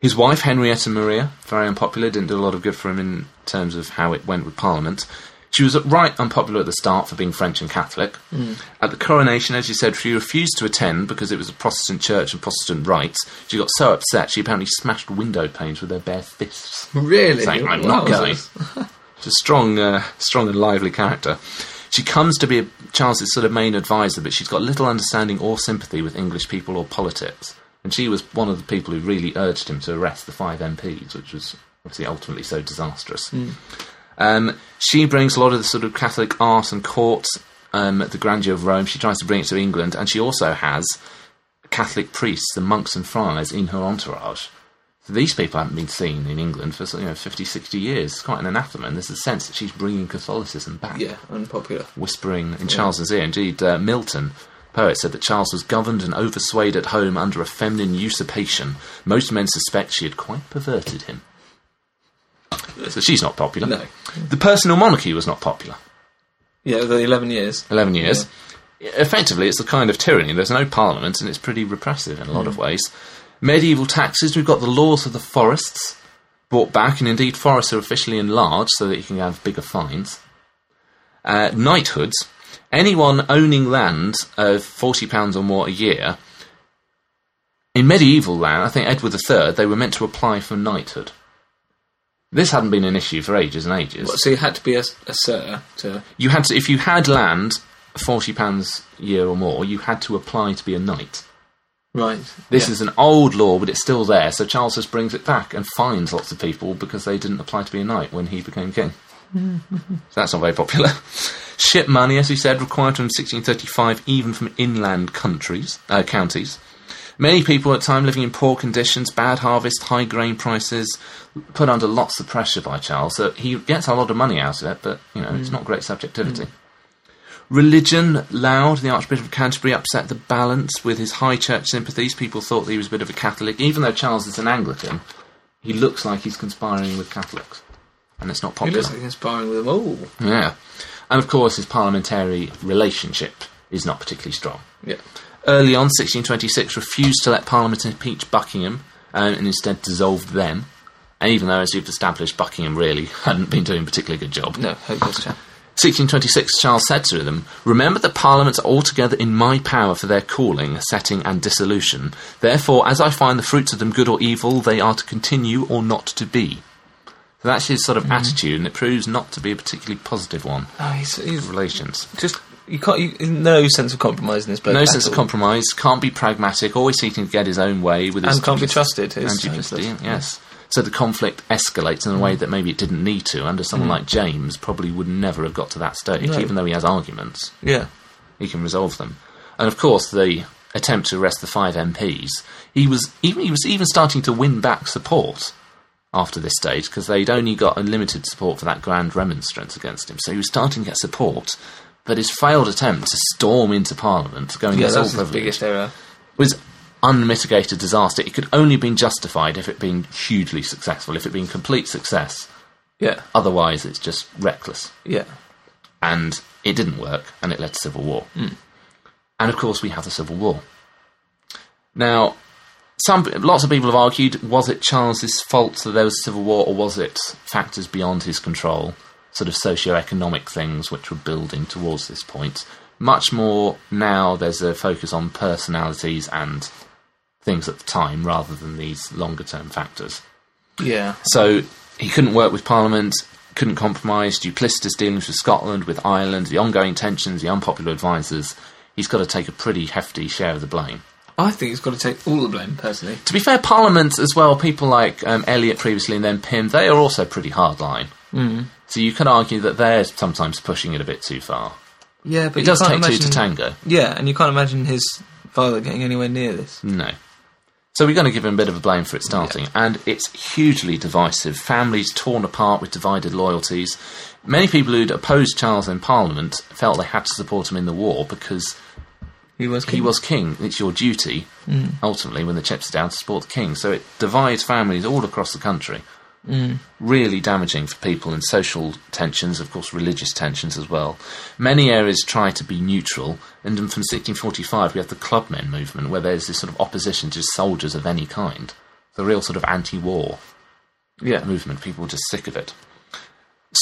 His wife, Henrietta Maria, very unpopular, didn't do a lot of good for him in terms of how it went with Parliament. She was right unpopular at the start for being French and Catholic. At the coronation, as you said, she refused to attend because it was a Protestant church and Protestant rites. She got so upset she apparently smashed window panes with her bare fists. Really? Saying, "I'm not Wowzers. She's a strong, uh, strong and lively character. She comes to be Charles's sort of main advisor, but she's got little understanding or sympathy with English people or politics. And she was one of the people who really urged him to arrest the five MPs, which was obviously ultimately so disastrous. Um, she brings a lot of the sort of Catholic art and court, um, the grandeur of Rome. She tries to bring it to England, and she also has Catholic priests and monks and friars in her entourage. So these people haven't been seen in England for you know 50, 60 years. It's quite an anathema, and there's a sense that she's bringing Catholicism back Yeah, unpopular. whispering in Charles's ear. Indeed, uh, Milton, poet, said that Charles was governed and overswayed at home under a feminine usurpation. Most men suspect she had quite perverted him. So she's not popular. No. The personal monarchy was not popular. Yeah, the 11 years. 11 years. Effectively, it's a kind of tyranny. There's no parliament, and it's pretty repressive in a lot of ways. Medieval taxes, we've got the laws of the forests brought back, and indeed, forests are officially enlarged so that you can have bigger fines. Uh, knighthoods, anyone owning land of £40 or more a year. In medieval land, I think Edward III, they were meant to apply for knighthood. This hadn't been an issue for ages and ages So you had to be a, a sir to. you had to if you had land forty pounds a year or more, you had to apply to be a knight. Right. This yeah. is an old law, but it's still there. So Charles just brings it back and fines lots of people because they didn't apply to be a knight when he became king. so that's not very popular. Ship money, as we said, required from 1635, even from inland countries, uh, counties. Many people at the time living in poor conditions, bad harvest, high grain prices, put under lots of pressure by Charles. So he gets a lot of money out of it, but you know it's mm. not great subjectivity. Mm. Religion, Laud, the Archbishop of Canterbury, upset the balance with his high church sympathies. People thought that he was a bit of a Catholic. Even though Charles is an Anglican, he looks like he's conspiring with Catholics. And it's not He popular. looks like he's sparring with them all. yeah. And of course, his parliamentary relationship is not particularly strong. Yeah. Early on, 1626, refused to let Parliament impeach Buckingham um, and instead dissolved them. And even though, as you've established, Buckingham really hadn't been doing a particularly good job. No, hopeless chap. 1626, Charles said to them, Remember that parliaments are altogether in my power for their calling, setting, and dissolution. Therefore, as I find the fruits of them good or evil, they are to continue or not to be. So that's his sort of attitude, and it proves not to be a particularly positive one. Oh, he's, he's Relations. just. You can't. You, no sense of compromise in this. No sense of compromise, can't be pragmatic, always seeking to get his own way with his And can't be trusted. and duplicity, yes. So the conflict escalates in a way that maybe it didn't need to. Under someone mm. like James, probably would never have got to that stage, No. even though he has arguments. Yeah. he can resolve them. And of course, the attempt to arrest the five MPs, he was even he was even starting to win back support after this stage because they'd only got unlimited support for that grand remonstrance against him. So he was starting to get support. But his failed attempt to storm into Parliament, going Yeah, against all privilege, biggest error. was unmitigated disaster. It could only have been justified if it been hugely successful, if it been complete success. Yeah. Otherwise, it's just reckless Yeah. and it didn't work, and it led to civil war. Hmm. And of course, we have the civil war. Now, some lots of people have argued: was it Charles's fault that there was civil war, or was it factors beyond his control, sort of socio-economic things which were building towards this point? Much more now. There's a focus on personalities and things at the time, rather than these longer-term factors. Yeah. So he couldn't work with Parliament, couldn't compromise, duplicitous dealings with Scotland, with Ireland, the ongoing tensions, the unpopular advisers. He's got to take a pretty hefty share of the blame. I think he's got to take all the blame, personally. To be fair, Parliament as well, people like um, Eliot previously and then Pym, they are also pretty hardline. Mm. So you can argue that they're sometimes pushing it a bit too far. Yeah, but It does take two to tango. Yeah, and you can't imagine his father getting anywhere near this. No. So we're going to give him a bit of a blame for it starting, and it's hugely divisive. Families torn apart with divided loyalties. Many people who'd opposed Charles in Parliament felt they had to support him in the war because He was. he was king. It's your duty, mm. ultimately, when the chips are down, to support the king. So it divides families all across the country. Mm. Really damaging for people and social tensions, of course, religious tensions as well. Many areas try to be neutral, and from 1645 we have the clubmen movement, where there's this sort of opposition to soldiers of any kind. The real sort of anti-war Yeah. movement. People were just sick of it.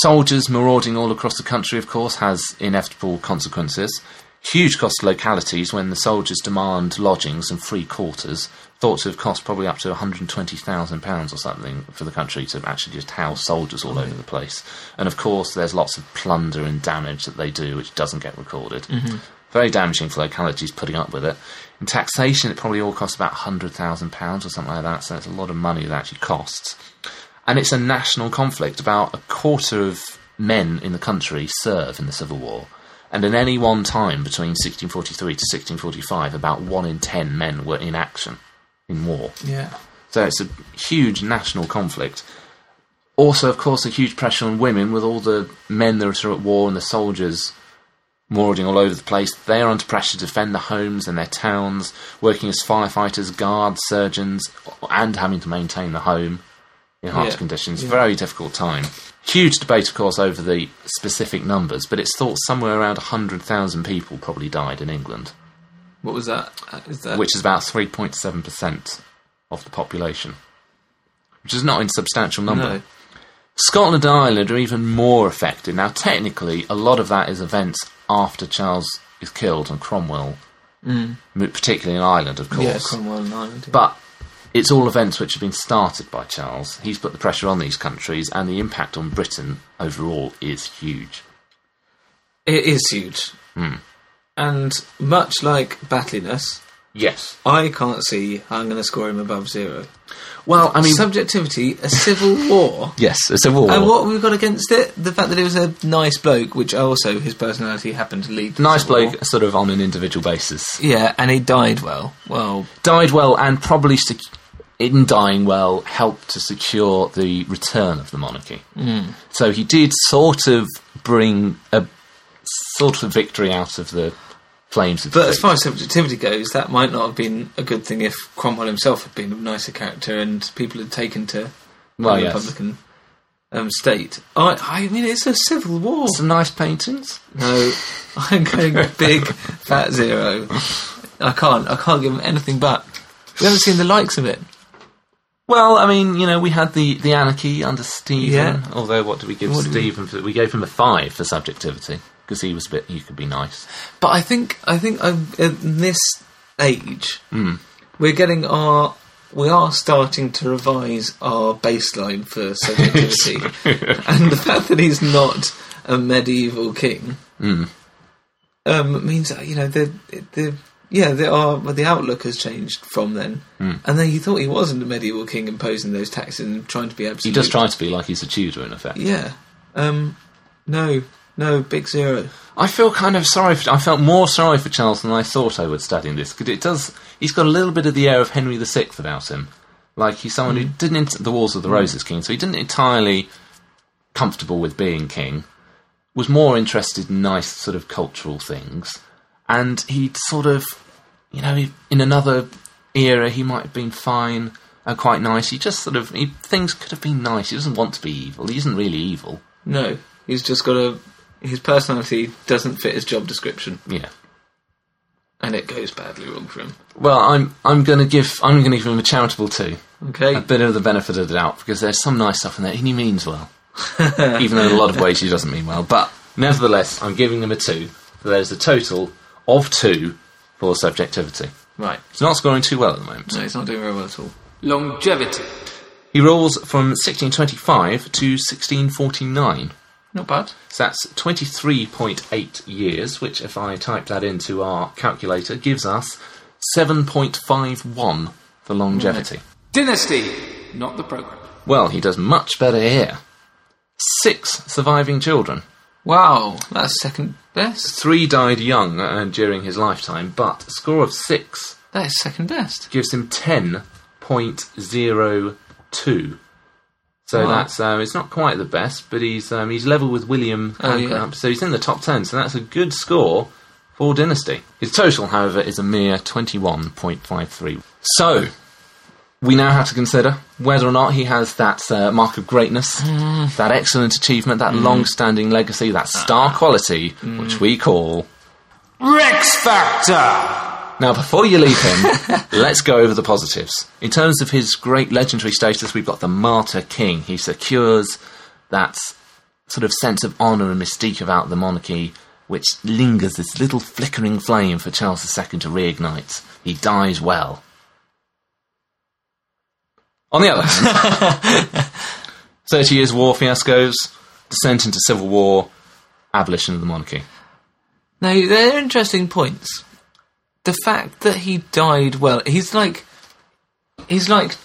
Soldiers marauding all across the country, of course, has inevitable consequences. Huge cost to localities when the soldiers demand lodgings and free quarters, thought to have cost probably up to £120,000 or something for the country to actually just house soldiers all over the place. And of course, there's lots of plunder and damage that they do, which doesn't get recorded. Mm-hmm. Very damaging for localities putting up with it. In taxation, it probably all costs about £100,000 or something like that, so it's a lot of money that actually costs and it's a national conflict. About a quarter of men in the country serve in the Civil War, and at any one time between 1643 to 1645, about one in ten men were in action in war. Yeah. So it's a huge national conflict. Also, of course, a huge pressure on women with all the men that are at war and the soldiers marauding all over the place. They are under pressure to defend their homes and their towns, working as firefighters, guards, surgeons, and having to maintain the home in harsh Yeah. conditions. Yeah. Very difficult time. Huge debate, of course, over the specific numbers, but it's thought somewhere around 100,000 people probably died in England, What was that? Uh, that which is about 3.7% of the population, which is not an insubstantial number. no? Scotland and Ireland are even more affected. Now, technically, a lot of that is events after Charles is killed and Cromwell, m- particularly in Ireland, of course. Yeah, Cromwell and Ireland. yeah. But it's all events which have been started by Charles. He's put the pressure on these countries, and the impact on Britain overall is huge. It is huge. Hmm. And much like Battliness, Yes. I can't see how I'm going to score him above zero. Well, I mean, Subjectivity, a civil war. yes, a civil war. And what have we got against it? The fact that it was a nice bloke, which also his personality happened to lead to nice bloke, War. sort of on an individual basis. Yeah, and he died well. Well, died well and probably sec- in dying well helped to secure the return of the monarchy. Mm. So he did sort of bring a sort of victory out of the flames of but as far as subjectivity goes, that might not have been a good thing if Cromwell himself had been a nicer character and people had taken to Well, the yes. Republican um, state. I, I mean, it's a civil war. some nice paintings. No, I'm going big fat zero. I can't. I can't give him anything back. We haven't seen the likes of it. Well, I mean, you know, we had the, the anarchy under Stephen. Yeah. Although, what did we give What did we- Stephen? We gave him a five for subjectivity because he was a bit. He could be nice. But I think I think um, in this age, Hmm. we're getting our we are starting to revise our baseline for subjectivity, and the fact that he's not a medieval king Hmm. um, means that you know the the yeah the our the outlook has changed from then, Hmm. and then he thought he wasn't a medieval king imposing those taxes and trying to be absolute. He does try to be like he's a Tudor in effect. yeah. Um, no, no, big zero. I feel kind of sorry. For, I felt more sorry for Charles than I thought I would studying this because it does. He's got a little bit of the air of Henry VI about him. Like he's someone who didn't enter the Wars of the Roses king, so he didn't entirely comfortable with being king. Was more interested in nice sort of cultural things, and he'd sort of, you know, in another era he might have been fine and quite nice. He just sort of he, things could have been nice. He doesn't want to be evil. He isn't really evil. No, he's just got a. His personality doesn't fit his job description, Yeah. and it goes badly wrong for him. Well, I'm I'm going to give I'm going to give him a charitable two, Okay, a bit of the benefit of the doubt because there's some nice stuff in there, and he means well, even though in a lot of ways he doesn't mean well. But nevertheless, I'm giving him a two. There's a total of two for subjectivity. right. He's not scoring too well at the moment. No, he's not doing very well at all. Longevity. He rules from 1625 to 1649. Not bad. So that's 23.8 years, which, if I type that into our calculator, gives us 7.51 for longevity. Dynasty, not the program. Well, he does much better here. Six surviving children. Wow, that's second best. Three died young uh, during his lifetime, but a score of six That is second best. gives him 10.02. So Wow. that's um, it's not quite the best, but he's um, he's level with William Oh, yeah. So he's in the top ten. So that's a good score for Dynasty. His total, however, is a mere twenty-one point five three. So we now have to consider whether or not he has that uh, mark of greatness, Mm. that excellent achievement, that long-standing legacy, that star Ah. quality, Mm. which we call. Rex Factor! Now, before you leave him, let's go over the positives. In terms of his great legendary status, we've got the Martyr King. He secures that sort of sense of honour and mystique about the monarchy, which lingers this little flickering flame for Charles II to reignite. He dies well. On the other hand, 30 Years' War fiascos, descent into civil war, abolition of the monarchy. Now, they're interesting points. The fact that he died well, he's like, he's like,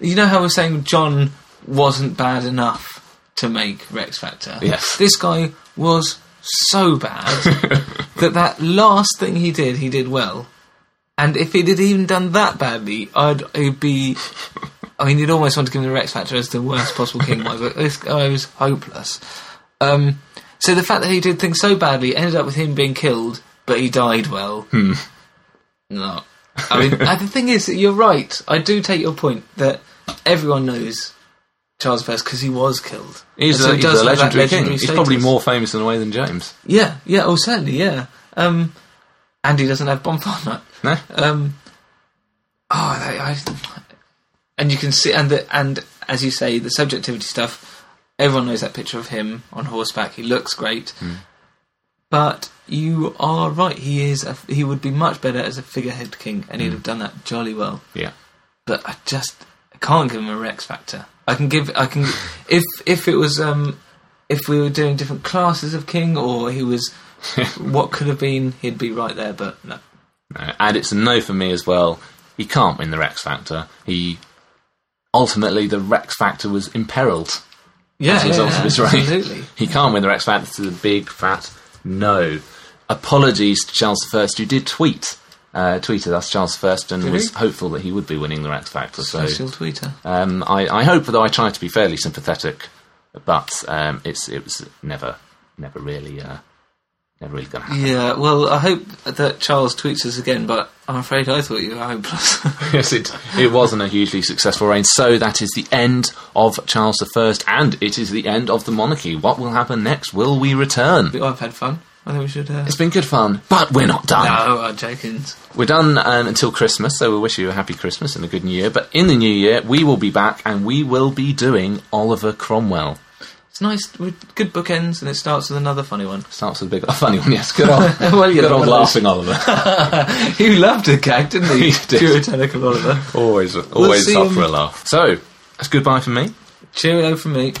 you know how we're saying John wasn't bad enough to make Rex Factor. Yes. This guy was so bad that that last thing he did, he did well. And if he'd even done that badly, I'd it'd be. I mean, you'd almost want to give him the Rex Factor as the worst possible king. But this guy was hopeless. Um, so the fact that he did things so badly ended up with him being killed, but he died well. No, I mean, the thing is, you're right. I do take your point that everyone knows Charles I because he was killed. He's, so a, he he's a legendary king. legendary He's probably more famous in a way than James. Yeah, yeah. Oh, certainly, yeah. Um, and he doesn't have bonfire night. No? Um, oh, I, I, and you can see, and the, and as you say, the subjectivity stuff. Everyone knows that picture of him on horseback. He looks great, but you are right. He is. A, he would be much better as a figurehead king, and he'd have done that jolly well. Yeah. But I just I can't give him a Rex factor. I can give. I can if if it was um if we were doing different classes of king, or he was what could have been, he'd be right there. But no. No. And it's a no for me as well. He can't win the Rex Factor. He ultimately the Rex Factor was imperiled Yeah, as a result yeah, of his reign. absolutely. He can't win the Rex Factor. It's a big fat no. Apologies to Charles I, who did tweet. Uh, tweeted us Charles I and Did was he? hopeful that he would be winning the Rex Factor. So Special tweeter. Um, I, I hope that I tried to be fairly sympathetic, but um, it's it was never never really uh, never really going to happen. Yeah, well, I hope that Charles tweets us again, but I'm afraid I thought you were hopeless. yes, it it wasn't a hugely successful reign. So that is the end of Charles I, and it is the end of the monarchy. What will happen next? Will we return? I've had fun. I think we should. Uh... It's been good fun, but we're not done. No, I'm joking. We're done um, until Christmas, so we'll wish you a happy Christmas and a good New Year. But in the New Year, we will be back and we will be doing Oliver Cromwell. It's nice, with good bookends, and it starts with another funny one. Starts with a big, a funny one, yes. Good old, Well, you good old laughing Oliver. you loved a gag, didn't you? He did. Puritanical Oliver. always, always see up him- for a laugh. So that's goodbye from me. Cheerio from me.